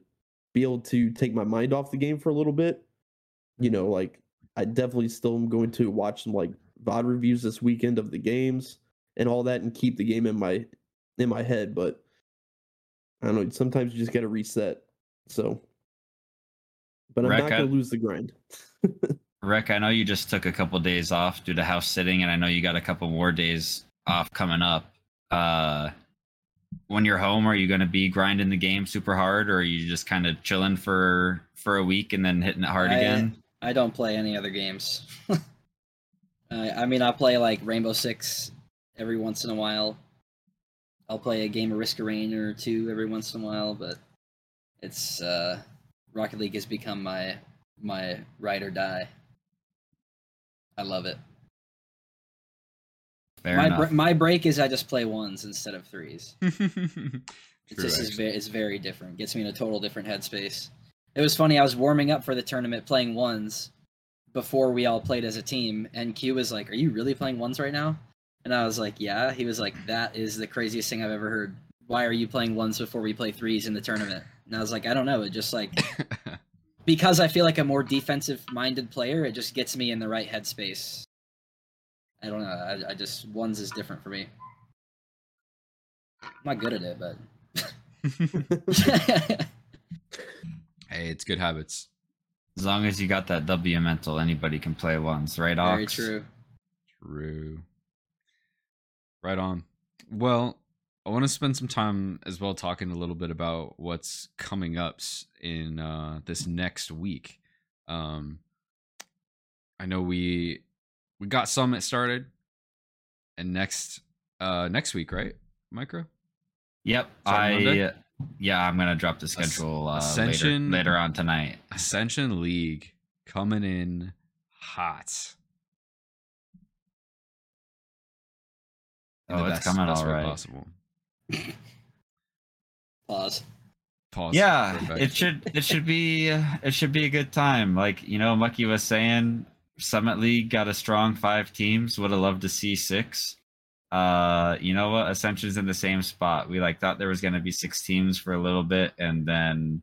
[SPEAKER 4] be able to take my mind off the game for a little bit. You know, like I definitely still am going to watch some like VOD reviews this weekend of the games and all that and keep the game in my in my head, but I don't know, sometimes you just gotta reset. So but I'm
[SPEAKER 1] Rec,
[SPEAKER 4] not gonna lose the grind.
[SPEAKER 1] Rick, I know you just took a couple days off due to house sitting, and I know you got a couple more days off coming up. Uh, when you're home, are you going to be grinding the game super hard, or are you just kind of chilling for for a week and then hitting it hard
[SPEAKER 3] I-
[SPEAKER 1] again?
[SPEAKER 3] I don't play any other games. I I mean, I play like Rainbow Six every once in a while. I'll play a game of Risk of Rain or two every once in a while, but it's uh, Rocket League has become my my ride or die. I love it.
[SPEAKER 1] Fair
[SPEAKER 3] my
[SPEAKER 1] enough.
[SPEAKER 3] br- my break is I just play ones instead of threes. It
[SPEAKER 2] True,
[SPEAKER 3] just is
[SPEAKER 2] actually.
[SPEAKER 3] very, it's very different. Gets me in a total different headspace. It was funny. I was warming up for the tournament playing ones before we all played as a team, and Q was like, "Are you really playing ones right now?" And I was like, "Yeah." He was like, "That is the craziest thing I've ever heard. Why are you playing ones before we play threes in the tournament?" And I was like, "I don't know. It just like because I feel like a more defensive minded player, it just gets me in the right headspace. I don't know. I, I just ones is different for me. I'm not good at it, but
[SPEAKER 2] hey, it's good habits.
[SPEAKER 1] as long as you got that W mental, anybody can play ones, right? Ox?
[SPEAKER 3] very true.
[SPEAKER 2] True. Right on. Well, I want to spend some time as well talking a little bit about what's coming up in uh, this next week. Um, I know we we got Summit started, and next uh, next week, right, Micro?
[SPEAKER 1] Yep.
[SPEAKER 2] Monday?
[SPEAKER 1] I yeah, I'm gonna drop the schedule uh,
[SPEAKER 2] Ascension-
[SPEAKER 1] later, later on tonight.
[SPEAKER 2] Ascension League coming in hot.
[SPEAKER 1] Oh,
[SPEAKER 2] the
[SPEAKER 1] it's coming
[SPEAKER 2] best
[SPEAKER 1] all
[SPEAKER 2] way. Possible.
[SPEAKER 3] Pause.
[SPEAKER 2] Pause.
[SPEAKER 1] yeah
[SPEAKER 2] Perfect.
[SPEAKER 1] it should it should be uh, it should be a good time like you know Mukky was saying summit league got a strong five teams would have loved to see six uh you know what ascension's in the same spot we like thought there was going to be six teams for a little bit and then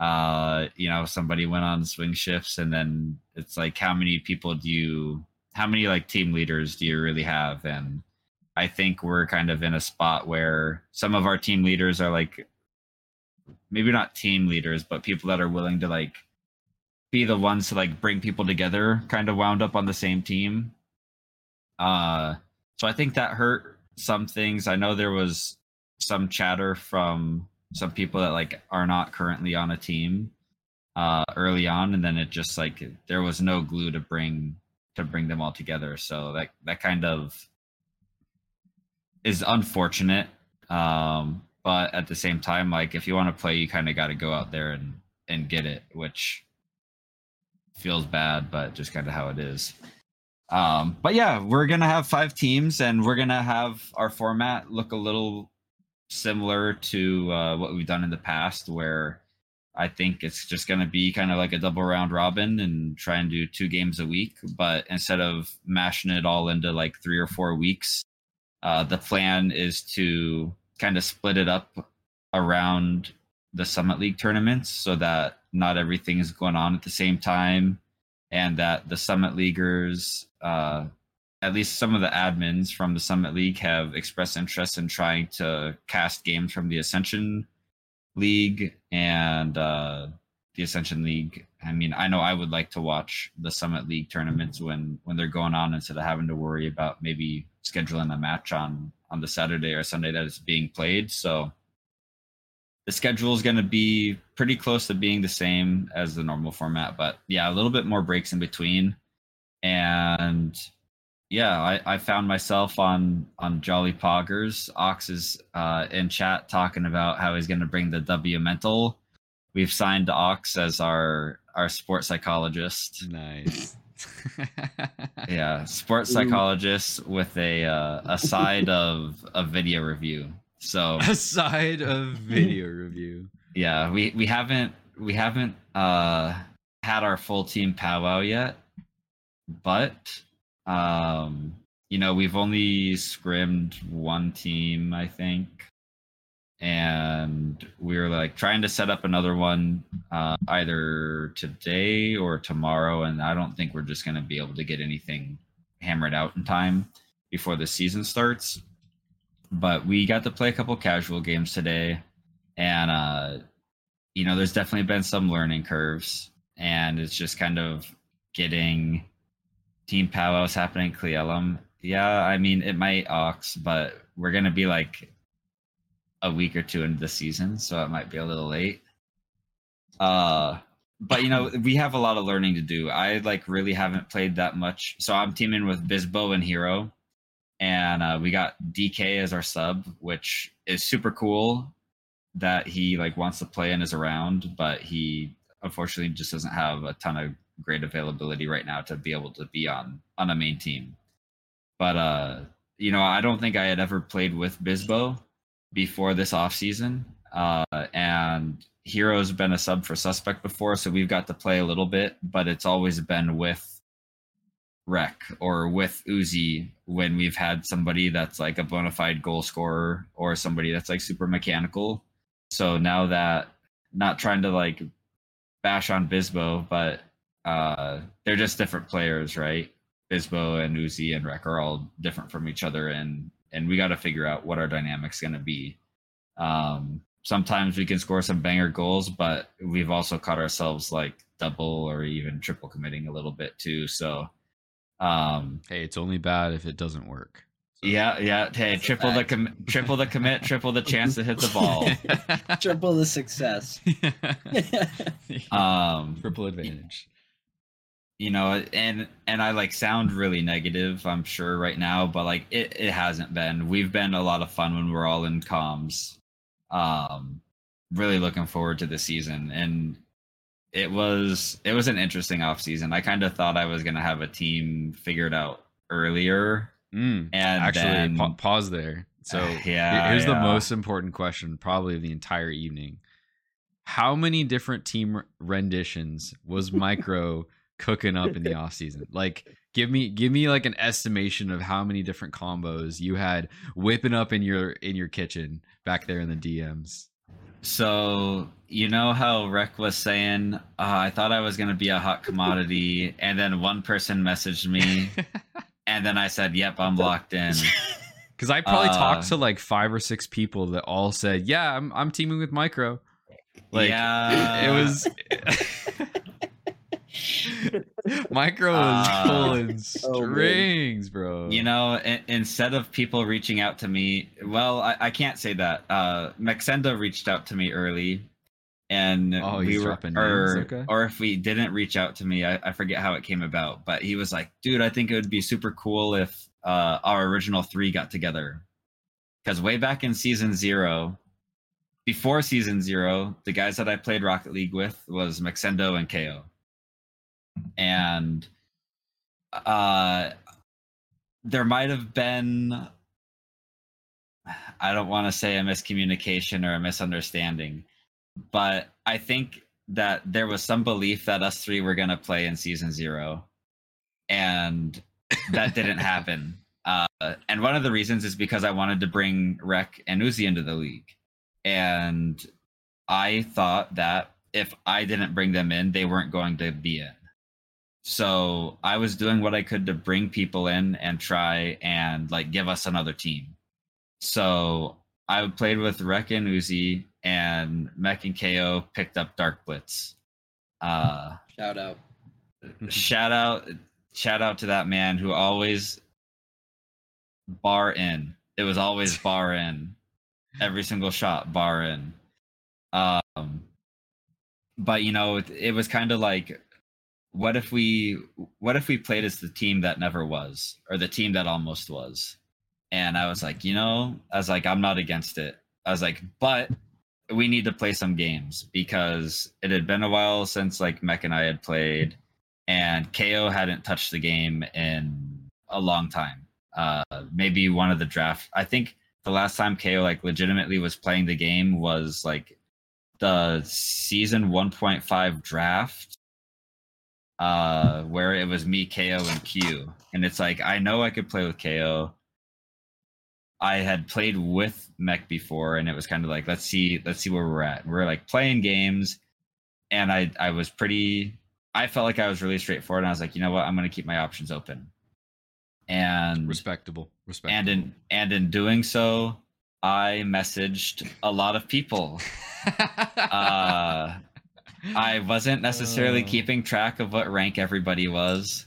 [SPEAKER 1] uh you know somebody went on swing shifts and then it's like how many people do you how many like team leaders do you really have and i think we're kind of in a spot where some of our team leaders are like maybe not team leaders, but people that are willing to like be the ones to like bring people together, kind of wound up on the same team. Uh so I think that hurt some things. I know there was some chatter from some people that like are not currently on a team uh early on and then it just like there was no glue to bring to bring them all together. So that that kind of is unfortunate. Um but at the same time like if you want to play you kind of got to go out there and and get it which feels bad but just kind of how it is Um, but yeah, we're gonna have five teams, and we're gonna have our format look a little similar to uh, what we've done in the past, where I think it's just gonna be kind of like a double round robin and try and do two games a week. But instead of mashing it all into like three or four weeks, uh, the plan is to kind of split it up around the Summit League tournaments so that not everything is going on at the same time and that the Summit Leaguers, uh, at least some of the admins from the Summit League, have expressed interest in trying to cast games from the Ascension League and uh, the Ascension League. I mean, I know I would like to watch the Summit League tournaments when when they're going on instead of having to worry about maybe scheduling a match on on the Saturday or Sunday that is being played. So the schedule is going to be pretty close to being the same as the normal format, but yeah, a little bit more breaks in between. And yeah, I, I found myself on on Jolly Poggers. Ox is uh, in chat talking about how he's going to bring the W mental. We've signed Ox as our our sports psychologist.
[SPEAKER 2] Nice.
[SPEAKER 1] Yeah, sports
[SPEAKER 4] Ooh.
[SPEAKER 1] psychologist with a uh, a side of a video review. So
[SPEAKER 2] A side of video review.
[SPEAKER 1] yeah we we haven't we haven't uh had our full team powwow yet but um you know we've only scrimmed one team i think and we were like trying to set up another one uh either today or tomorrow and i don't think we're just going to be able to get anything hammered out in time before the season starts but we got to play a couple casual games today and uh you know there's definitely been some learning curves and it's just kind of getting team powwows happening in Cle Elum. yeah i mean it might ox but we're gonna be like a week or two into the season so it might be a little late. Uh but you know we have a lot of learning to do. I like really haven't played that much. So i'm teaming with bisbo and hero and uh, we got dk as our sub which is super cool that he like wants to play and is around, but he unfortunately just doesn't have a ton of great availability right now to be able to be on on a main team. But uh, you know, I don't think I had ever played with Bisbo before this off season. Uh, and Hero's been a sub for Suspect before, so we've got to play a little bit, but it's always been with Wreck or with Uzi when we've had somebody that's like a bona fide goal scorer or somebody that's like super mechanical. So now that not trying to like bash on Bisbo, but uh they're just different players, right? Bisbo and Uzi and Wreck are all different from each other and and we got to figure out what our dynamics going to be. Um sometimes we can score some banger goals, but we've also caught ourselves like double or even triple committing a little bit too. So um
[SPEAKER 2] Hey, it's only bad if it doesn't work. So-
[SPEAKER 1] yeah, yeah. Hey,
[SPEAKER 3] That's
[SPEAKER 1] triple the com- triple the commit, triple the chance to hit the ball.
[SPEAKER 3] Triple the success.
[SPEAKER 1] Um,
[SPEAKER 2] Triple advantage.
[SPEAKER 1] You know, and and I like sound really negative, I'm sure right now, but like it it hasn't been. We've been a lot of fun when we're all in comms. Um, really looking forward to the season, and it was it was an interesting off season. I kind of thought I was gonna have a team figured out earlier,
[SPEAKER 2] Mm,
[SPEAKER 1] and
[SPEAKER 2] actually,
[SPEAKER 1] then,
[SPEAKER 2] pa- pause there. So
[SPEAKER 1] yeah,
[SPEAKER 2] here's the most important question, probably of the entire evening. How many different team renditions was Micro cooking up in the off season? Like, give me give me like an estimation of how many different combos you had whipping up in your in your kitchen back there in the DMs.
[SPEAKER 1] So you know how Wreck was saying, uh, I thought I was gonna be a hot commodity, and then one person messaged me, and then I said, "Yep, I'm locked in."
[SPEAKER 2] Because I probably
[SPEAKER 1] Uh,
[SPEAKER 2] talked to like five or six people that all said, "Yeah, I'm I'm teaming with Micro." Like
[SPEAKER 1] yeah,
[SPEAKER 2] it was. Micro was
[SPEAKER 1] Uh,
[SPEAKER 2] pulling
[SPEAKER 4] Oh,
[SPEAKER 2] strings, bro.
[SPEAKER 1] You know, i- instead of people reaching out to me, well, I, I can't say that. Uh, Maxenda reached out to me early, and
[SPEAKER 2] Oh,
[SPEAKER 1] we were, or,
[SPEAKER 2] okay.
[SPEAKER 1] or if we didn't reach out to me, I, I forget how it came about. But he was like, "Dude, I think it would be super cool if uh, our original three got together." Because way back in season zero, before season zero, the guys that I played Rocket League with was Maxendo and KO. And uh there might have been I don't want to say a miscommunication or a misunderstanding, but I think that there was some belief that us three were going to play in season zero, and that didn't happen. Uh, and one of the reasons is because I wanted to bring Wreck and Uzi into the league, and I thought that if I didn't bring them in, they weren't going to be in. So I was doing what I could to bring people in and try and like give us another team. So I played with Wreck and Uzi, and Mech and KO picked up Dark Blitz. Uh,
[SPEAKER 3] Shout out.
[SPEAKER 1] shout out, shout out to that man who always bar in. It was always bar in. Every single shot, bar in. Um, but you know, it, it was kind of like, what if we, what if we played as the team that never was, or the team that almost was? And I was like, you know, I was like, I'm not against it. I was like, but we need to play some games because it had been a while since like Mech and I had played, and KO hadn't touched the game in a long time. Uh, maybe one of the draft. I think the last time KO like legitimately was playing the game was like the season 1.5 draft uh where it was me KO and Q and it's like I know I could play with KO I had played with Mech before, and it was kind of like let's see let's see where we're at. We're like playing games, and I I was pretty. I felt like I was really straightforward, and I was like, you know what, I'm going to keep my options open. And
[SPEAKER 2] Respectable. Respectable.
[SPEAKER 1] and in and in doing so, I messaged a lot of people. Uh, I wasn't necessarily
[SPEAKER 2] Uh.
[SPEAKER 1] keeping track of what rank everybody was.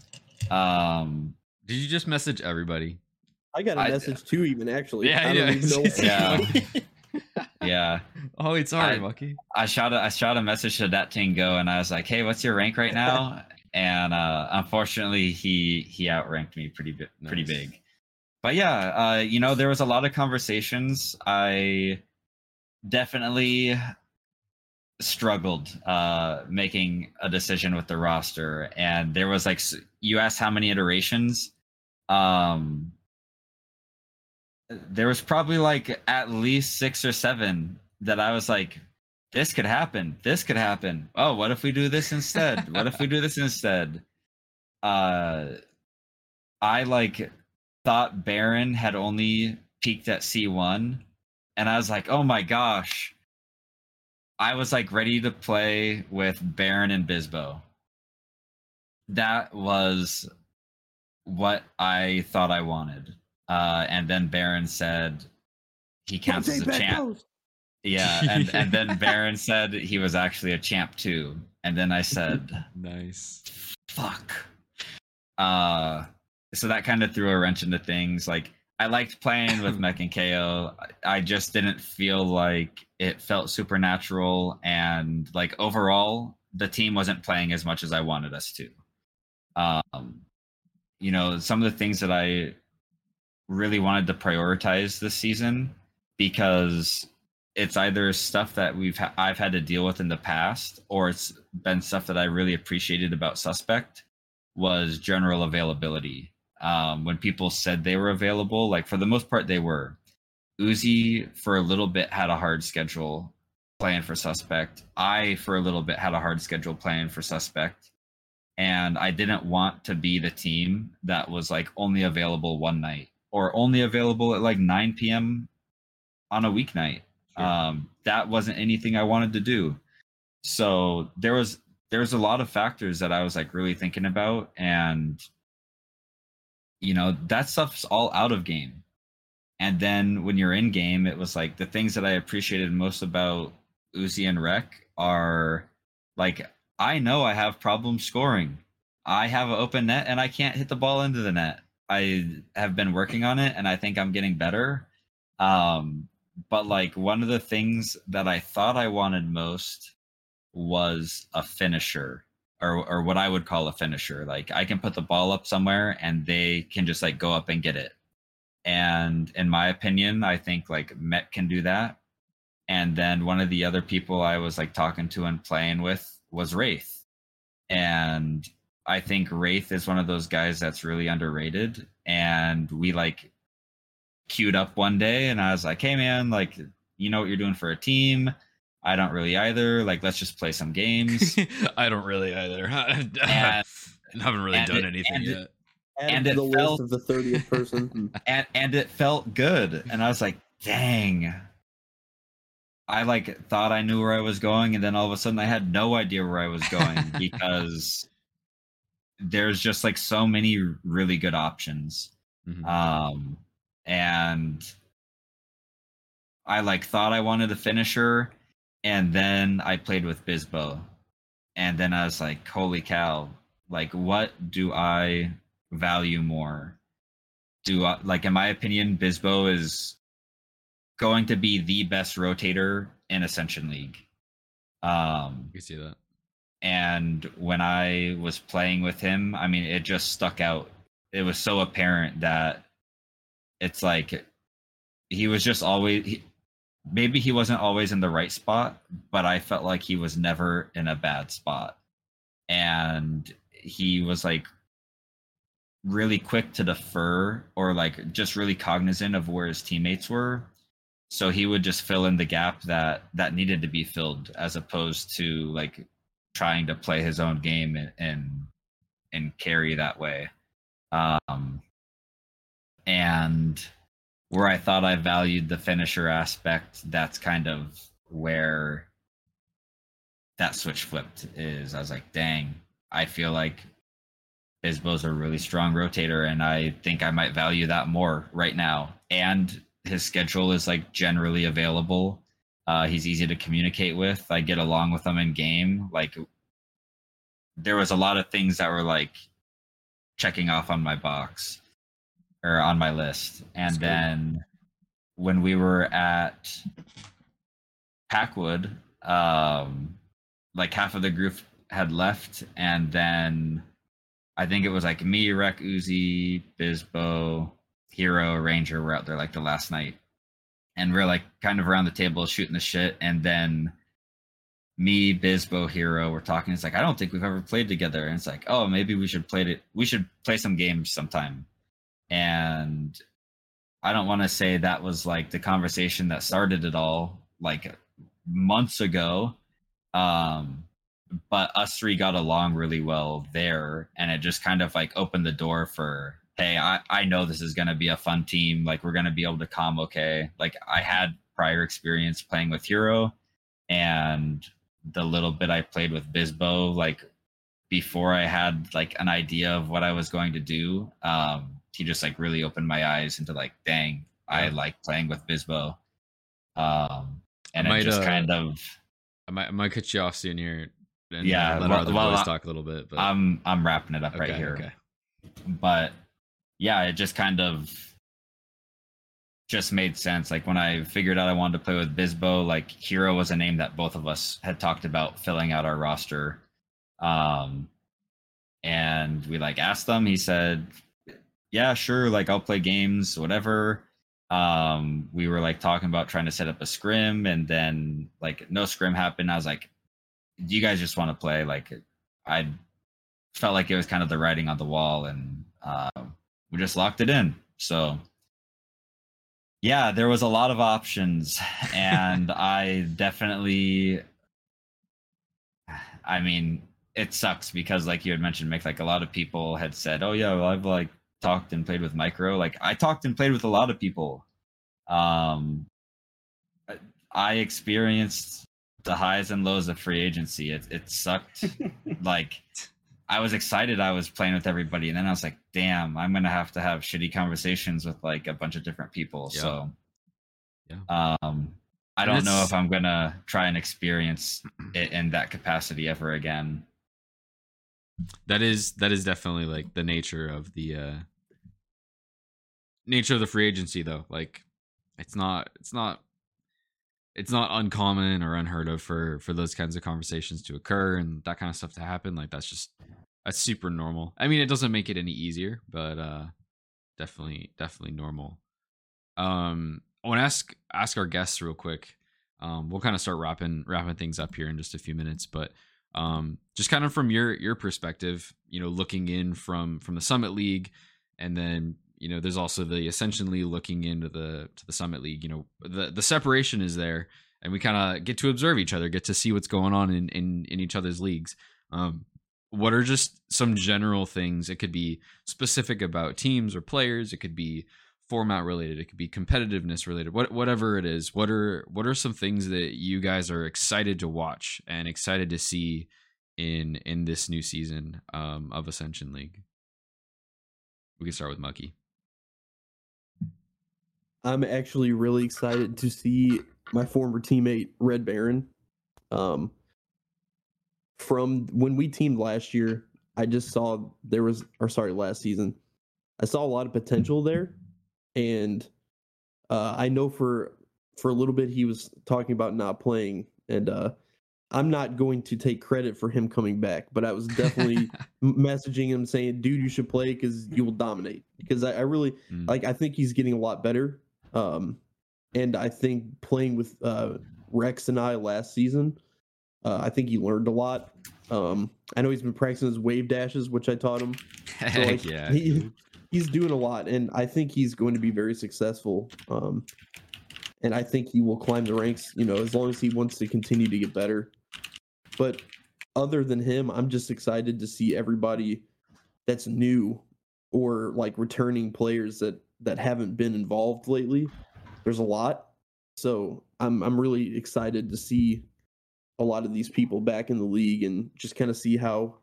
[SPEAKER 1] Um,
[SPEAKER 2] Did you just message everybody?
[SPEAKER 4] I got a
[SPEAKER 1] I-
[SPEAKER 4] message too, even actually.
[SPEAKER 2] Yeah,
[SPEAKER 4] I don't
[SPEAKER 2] yeah,
[SPEAKER 4] even know.
[SPEAKER 1] yeah. yeah.
[SPEAKER 2] Oh, it's alright,
[SPEAKER 1] I-
[SPEAKER 2] Mukky.
[SPEAKER 1] I shot a I shot a message to that Tingo and I was like, "Hey, what's your rank right now?" and uh, unfortunately, he he outranked me pretty bi- pretty
[SPEAKER 2] Nice.
[SPEAKER 1] big. But yeah, uh, you know, there was a lot of conversations. I definitely struggled uh, making a decision with the roster, and there was like you asked how many iterations. Um, there was probably like at least six or seven that I was like, this could happen. This could happen. Oh, what if we do this instead? what if we do this instead? Uh, I like thought Baron had only peaked at C1, and I was like, oh my gosh. I was like ready to play with Baron and Bisbo. That was what I thought I wanted. Uh, and then Baron said he counts as a champ. Yeah, and and then Baron said he was actually a champ too. And then I said,
[SPEAKER 2] Nice.
[SPEAKER 1] "Fuck." Uh, so that kind of threw a wrench into things. Like I liked playing with Mech and KO. I just didn't feel like it felt supernatural, and like overall, the team wasn't playing as much as I wanted us to. Um, you know, some of the things that I really wanted to prioritize this season because it's either stuff that we've ha- I've had to deal with in the past, or it's been stuff that I really appreciated about Suspect was general availability. Um, when people said they were available, like for the most part they were. Uzi for a little bit had a hard schedule playing for Suspect. I for a little bit had a hard schedule playing for Suspect. And I didn't want to be the team that was like only available one night or only available at like 9 p.m. on a weeknight
[SPEAKER 2] Sure.
[SPEAKER 1] um, that wasn't anything I wanted to do. So there was there was a lot of factors that I was like really thinking about, and you know that stuff's all out of game. And then when you're in game, it was like the things that I appreciated most about Uzi and Wreck are like I know I have problems scoring. I have an open net and I can't hit the ball into the net. I have been working on it and I think I'm getting better. Um, but like one of the things that I thought I wanted most was a finisher or or what I would call a finisher. Like I can put the ball up somewhere and they can just like go up and get it. And in my opinion, I think like Met can do that. And then one of the other people I was like talking to and playing with was Wraith. And I think Wraith is one of those guys that's really underrated. And we like queued up one day and I was like, hey man, like you know what you're doing for a team. I don't really either. Like let's just play some games.
[SPEAKER 2] I don't really either. I haven't really done
[SPEAKER 1] it-
[SPEAKER 2] anything
[SPEAKER 1] and
[SPEAKER 2] yet.
[SPEAKER 4] Add
[SPEAKER 1] And
[SPEAKER 4] to
[SPEAKER 1] it
[SPEAKER 4] the
[SPEAKER 1] felt-
[SPEAKER 4] list of the 30th person. Hmm.
[SPEAKER 1] and and it felt good and i was like dang i like thought i knew where i was going and then all of a sudden i had no idea where i was going because there's just like so many really good options
[SPEAKER 2] Mhm.
[SPEAKER 1] um and i like thought i wanted a finisher and then i played with bisbo and then i was like holy cow like what do i value more do I, like in my opinion bisbo is going to be the best rotator in ascension league um
[SPEAKER 2] You see that.
[SPEAKER 1] and when I was playing with him, I mean, it just stuck out. It was so apparent that it's like he was just always. He, maybe he wasn't always in the right spot, but I felt like he was never in a bad spot, and he was like really quick to defer or like just really cognizant of where his teammates were. So he would just fill in the gap that that needed to be filled as opposed to like trying to play his own game and and, and carry that way. Um and where i thought i valued the finisher aspect that's kind of where that switch flipped is i was like dang i feel like Bisbo's a really strong rotator, and I think I might value that more right now. And his schedule is like generally available. Uh, he's easy to communicate with. I get along with him in game. Like there was a lot of things that were like checking off on my box or on my list. And then when we were at Packwood, um, like half of the group had left, and then I think it was like me, Wreck Uzi, Bisbo, Hero, Ranger were out there like the last night. And we're like kind of around the table shooting the shit. And then me, Bisbo, Hero were talking. It's like, I don't think we've ever played together. And it's like, oh, maybe we should play it. We should play some games sometime. And I don't want to say that was like the conversation that started it all like months ago. Um, but us three got along really well there and it just kind of like opened the door for hey i, I know this is going to be a fun team like we're going to be able to calm okay like i had prior experience playing with hero and the little bit i played with bisbo like before i had like an idea of what i was going to do um he just like really opened my eyes into like dang i like playing with bisbo um and
[SPEAKER 2] I might,
[SPEAKER 1] just
[SPEAKER 2] uh,
[SPEAKER 1] kind of
[SPEAKER 2] I might, I might cut you off soon here. And
[SPEAKER 1] Yeah,
[SPEAKER 2] uh, let
[SPEAKER 1] well-
[SPEAKER 2] our other
[SPEAKER 1] well,
[SPEAKER 2] boys talk a little bit. But
[SPEAKER 1] i'm i'm wrapping it up right here
[SPEAKER 2] Okay.
[SPEAKER 1] but yeah, it just kind of just made sense. Like when I figured out I wanted to play with Bisbo, like Hero was a name that both of us had talked about filling out our roster. Um and we like asked them. he said, Yeah, sure, like I'll play games, whatever. Um we were like talking about trying to set up a scrim and then like no scrim happened. I was like, Do you guys just want to play? Like I felt like it was kind of the writing on the wall and uh, we just locked it in so yeah there was a lot of options and i definitely i mean it sucks because like you had mentioned mick like a lot of people had said oh yeah well i've like talked and played with micro like i talked and played with a lot of people um i experienced the highs and lows of free agency it, it sucked like I was excited I was playing with everybody, and then I was like, damn, I'm gonna have to have shitty conversations with like a bunch of different people.
[SPEAKER 2] Yeah.
[SPEAKER 1] So
[SPEAKER 2] Yeah.
[SPEAKER 1] um I
[SPEAKER 2] And
[SPEAKER 1] don't know if I'm gonna try and experience it in that capacity ever again.
[SPEAKER 2] that is that is definitely like the nature of the uh nature of the free agency though. Like it's not it's not it's not uncommon or unheard of for for those kinds of conversations to occur and that kind of stuff to happen. Like that's just that's super normal. I mean it doesn't make it any easier but uh definitely definitely normal. Um i want to ask ask our guests real quick. Um we'll kind of start wrapping wrapping things up here in just a few minutes but Um, just kind of from your your perspective, you know, looking in from from the Summit League, and then you know, there's also the Ascension League looking into the to the Summit League. You know, the the separation is there, and we kind of get to observe each other, get to see what's going on in in, in each other's leagues. Um, what are just some general things? It could be specific about teams or players. It could be format related. It could be competitiveness related. What whatever it is. What are what are some things that you guys are excited to watch and excited to see in in this new season um, of Ascension League? We can start with Mukky.
[SPEAKER 4] I'm actually really excited to see my former teammate Red Baron. Um, from when we teamed last year, I just saw there was, or sorry, last season, I saw a lot of potential there, and uh, I know for for a little bit he was talking about not playing, and uh, I'm not going to take credit for him coming back, but I was definitely messaging him saying, "Dude, you should play because you will dominate." Because I, I really
[SPEAKER 2] Mm.
[SPEAKER 4] like. I think he's getting a lot better, um, and I think playing with uh, Rex and I last season, uh, I think he learned a lot. Um, I know he's been practicing his wave dashes, which I taught him. So,
[SPEAKER 2] Heck
[SPEAKER 4] like,
[SPEAKER 2] yeah.
[SPEAKER 4] he, he's doing a lot, and I think he's going to be very successful. Um, and I think he will climb the ranks, you know, as long as he wants to continue to get better. But other than him, I'm just excited to see everybody that's new or like returning players that that haven't been involved lately. There's a lot, so I'm I'm really excited to see a lot of these people back in the league and just kind of see how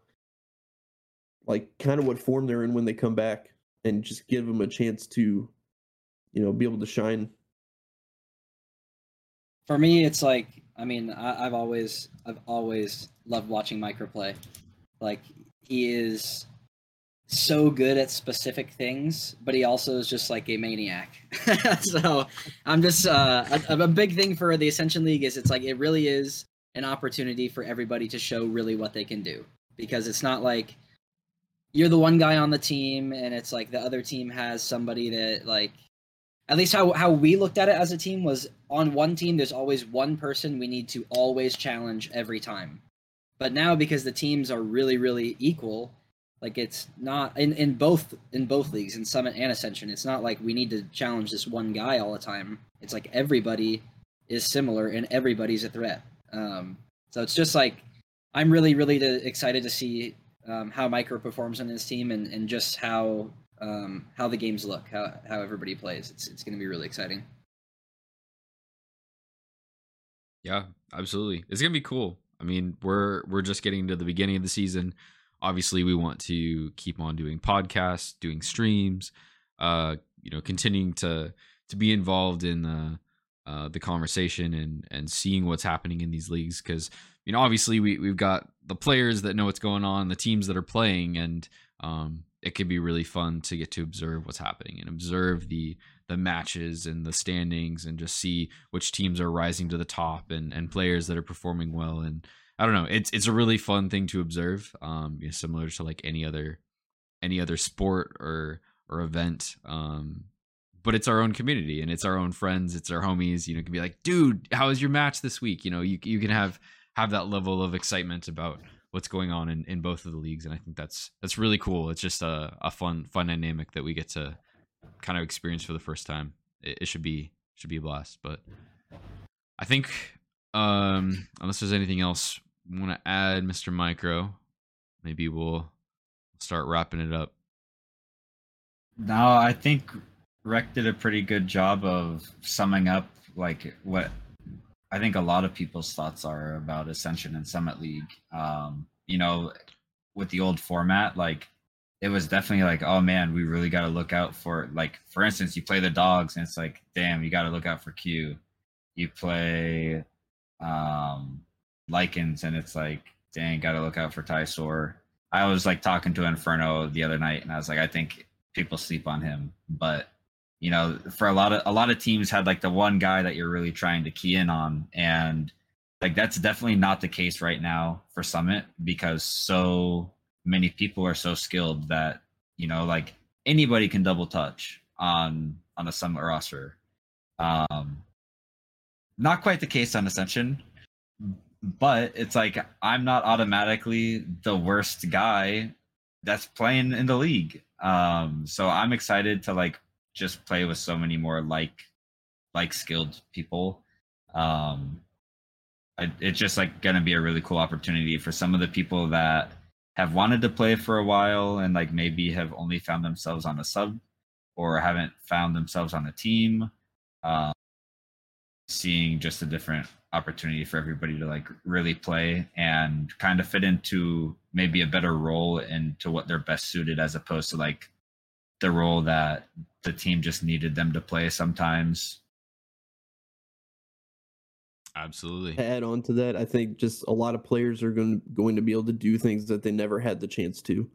[SPEAKER 4] like kind of what form they're in when they come back and just give them a chance to you know be able to shine
[SPEAKER 3] For me, it's like I mean I, I've always I've always loved watching micro play. Like he is so good at specific things, but he also is just like a maniac. so I'm just uh, a, a big thing for the Ascension League is it's like it really is an opportunity for everybody to show really what they can do because it's not like you're the one guy on the team and it's like the other team has somebody that like at least how how we looked at it as a team was on one team there's always one person we need to always challenge every time but now because the teams are really really equal like it's not in in both in both leagues in summit and ascension it's not like we need to challenge this one guy all the time it's like everybody is similar and everybody's a threat um so it's just like i'm really really to, excited to see um, how micro performs on this team and, and just how um, how the games look, how how everybody plays. It's it's going to be really exciting.
[SPEAKER 2] Yeah, absolutely. It's gonna be cool. I mean, we're we're just getting to the beginning of the season. Obviously, we want to keep on doing podcasts, doing streams, uh, you know, continuing to to be involved in the uh, the conversation and and seeing what's happening in these leagues. Because you know, obviously, we we've got the players that know what's going on, the teams that are playing, and um, it could be really fun to get to observe what's happening and observe the the matches and the standings and just see which teams are rising to the top and and players that are performing well and I don't know it's it's a really fun thing to observe um you know, similar to like any other any other sport or or event um but it's our own community and it's our own friends it's our homies you know can be like dude how was your match this week? You know you you can have have that level of excitement about what's going on in, in both of the leagues and i think that's that's really cool it's just a, a fun fun dynamic that we get to kind of experience for the first time it, it should be should be a blast but i think um unless there's anything else we want to add mr micro maybe we'll start wrapping it up
[SPEAKER 1] No, I think Wreck did a pretty good job of summing up like what I think a lot of people's thoughts are about Ascension and Summit League. Um, you know, with the old format, like it was definitely like, oh man, we really got to look out for like, for instance, you play the dogs and it's like, damn, you got to look out for Q. You play um and it's like, dang, got to look out for Tysor. I was like talking to Inferno the other night and I was like, I think people sleep on him, but you know, for a lot of a lot of teams had like the one guy that you're really trying to key in on, and like that's definitely not the case right now for Summit because so many people are so skilled that you know, like anybody can double touch on on a Summit roster. Um, not quite the case on Ascension, but it's like I'm not automatically the worst guy that's playing in the league. Um, so I'm excited to like just play with so many more like like skilled people. Um, I, it's just like to be a really cool opportunity for some of the people that have wanted to play for a while and like maybe have only found themselves on a sub or haven't found themselves on a team. Um, seeing just a different opportunity for everybody to like really play and kind of fit into maybe a better role into what they're best suited as opposed to like the role that the team just needed them to play sometimes
[SPEAKER 2] Absolutely.
[SPEAKER 4] To add on to that, I think just a lot of players are going going to be able to do things that they never had the chance to.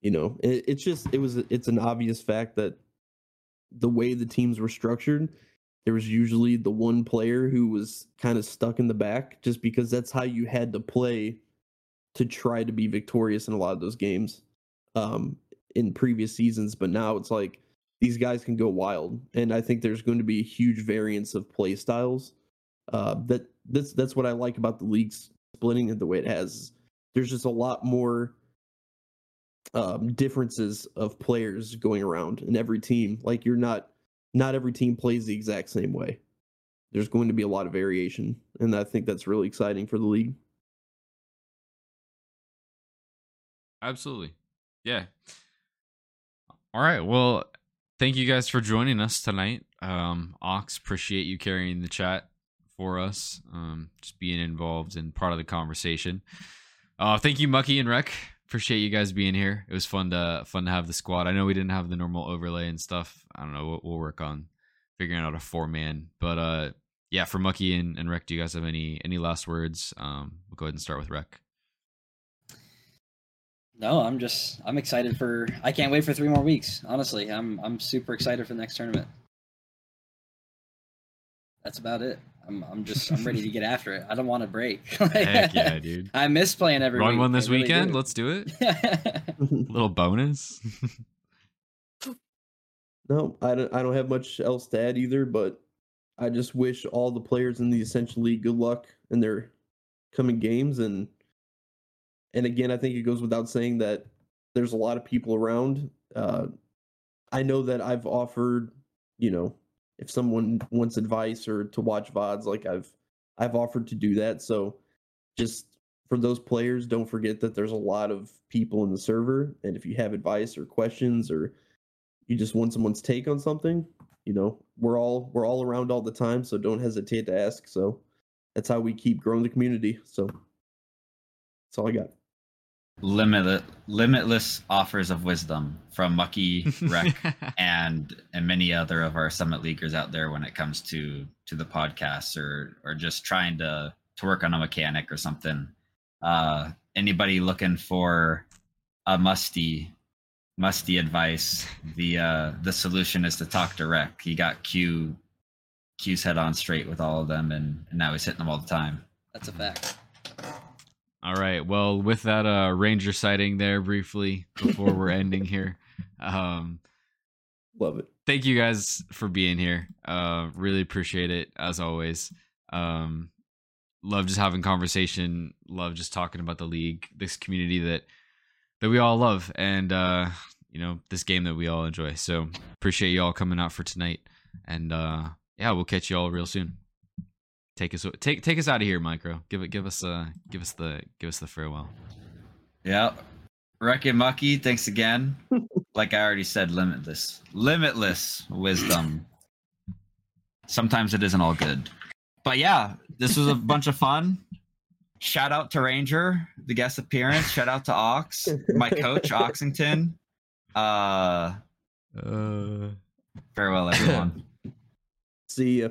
[SPEAKER 4] You know, it, it's just it was it's an obvious fact that the way the teams were structured, there was usually the one player who was kind of stuck in the back, just because that's how you had to play to try to be victorious in a lot of those games um, in previous seasons. But now it's like these guys can go wild, and I think there's going to be a huge variance of play styles uh, that that's that's what I like about the leagues splitting it the way it has. There's just a lot more um, differences of players going around in every team. Like you're not not every team plays the exact same way. There's going to be a lot of variation, and I think that's really exciting for the league.
[SPEAKER 2] Absolutely. Yeah. All right. Well, thank you guys for joining us tonight. Um, Ox, appreciate you carrying the chat for us, um, just being involved and part of the conversation. Uh, thank you, Mukky and Wreck. Appreciate you guys being here. It was fun to fun to have the squad. I know we didn't have the normal overlay and stuff. I don't know. We'll, we'll work on figuring out a four man. But uh, yeah, for Mukky and, and Wreck, do you guys have any any last words? Um, we'll go ahead and start with Wreck.
[SPEAKER 3] No, I'm just I'm excited for I can't wait for three more weeks. Honestly, I'm I'm super excited for the next tournament. That's about it. I'm I'm just I'm ready to get after it. I don't want to break.
[SPEAKER 2] Heck yeah, dude.
[SPEAKER 3] I miss playing every
[SPEAKER 2] Run
[SPEAKER 3] week.
[SPEAKER 2] one this
[SPEAKER 3] I really
[SPEAKER 2] weekend.
[SPEAKER 3] do.
[SPEAKER 2] Let's do it. Little bonus.
[SPEAKER 4] No, I don't. I don't have much else to add either. But I just wish all the players in the Ascension League good luck in their coming games. And and again, I think it goes without saying that there's a lot of people around. Uh, I know that I've offered, you know, if someone wants advice or to watch vods, like I've I've offered to do that. So just for those players, don't forget that there's a lot of people in the server, and if you have advice or questions or you just want someone's take on something, you know, we're all we're all around all the time, so don't hesitate to ask. So that's how we keep growing the community. So that's all I got.
[SPEAKER 1] Limitless limitless offers of wisdom from Mukky Wreck and and many other of our summit leaguers out there when it comes to to the podcast or or just trying to to work on a mechanic or something. Uh anybody looking for a musty musty advice? The uh the solution is to talk to Wreck. He got q q's head on straight with all of them and, and now he's hitting them all the time.
[SPEAKER 3] That's a fact.
[SPEAKER 2] All right. Well, with that uh ranger sighting there briefly before we're ending here. Um
[SPEAKER 4] Love it.
[SPEAKER 2] thank you guys for being here. Uh really appreciate it as always. Um love just having conversation, love just talking about the league, this community that that we all love and uh you know, this game that we all enjoy. So, appreciate you all coming out for tonight and uh yeah, we'll catch you all real soon. Take us take take us out of here, Micro. Give it give us uh give us the give us the farewell.
[SPEAKER 1] Yeah. Wreck and Mukky, thanks again. like I already said, limitless, limitless wisdom. Sometimes it isn't all good. But yeah, this was a bunch of fun. Shout out to Ranger, the guest appearance. Shout out to Ox, my coach, Oxington. Uh
[SPEAKER 2] Uh
[SPEAKER 1] farewell everyone.
[SPEAKER 4] See ya.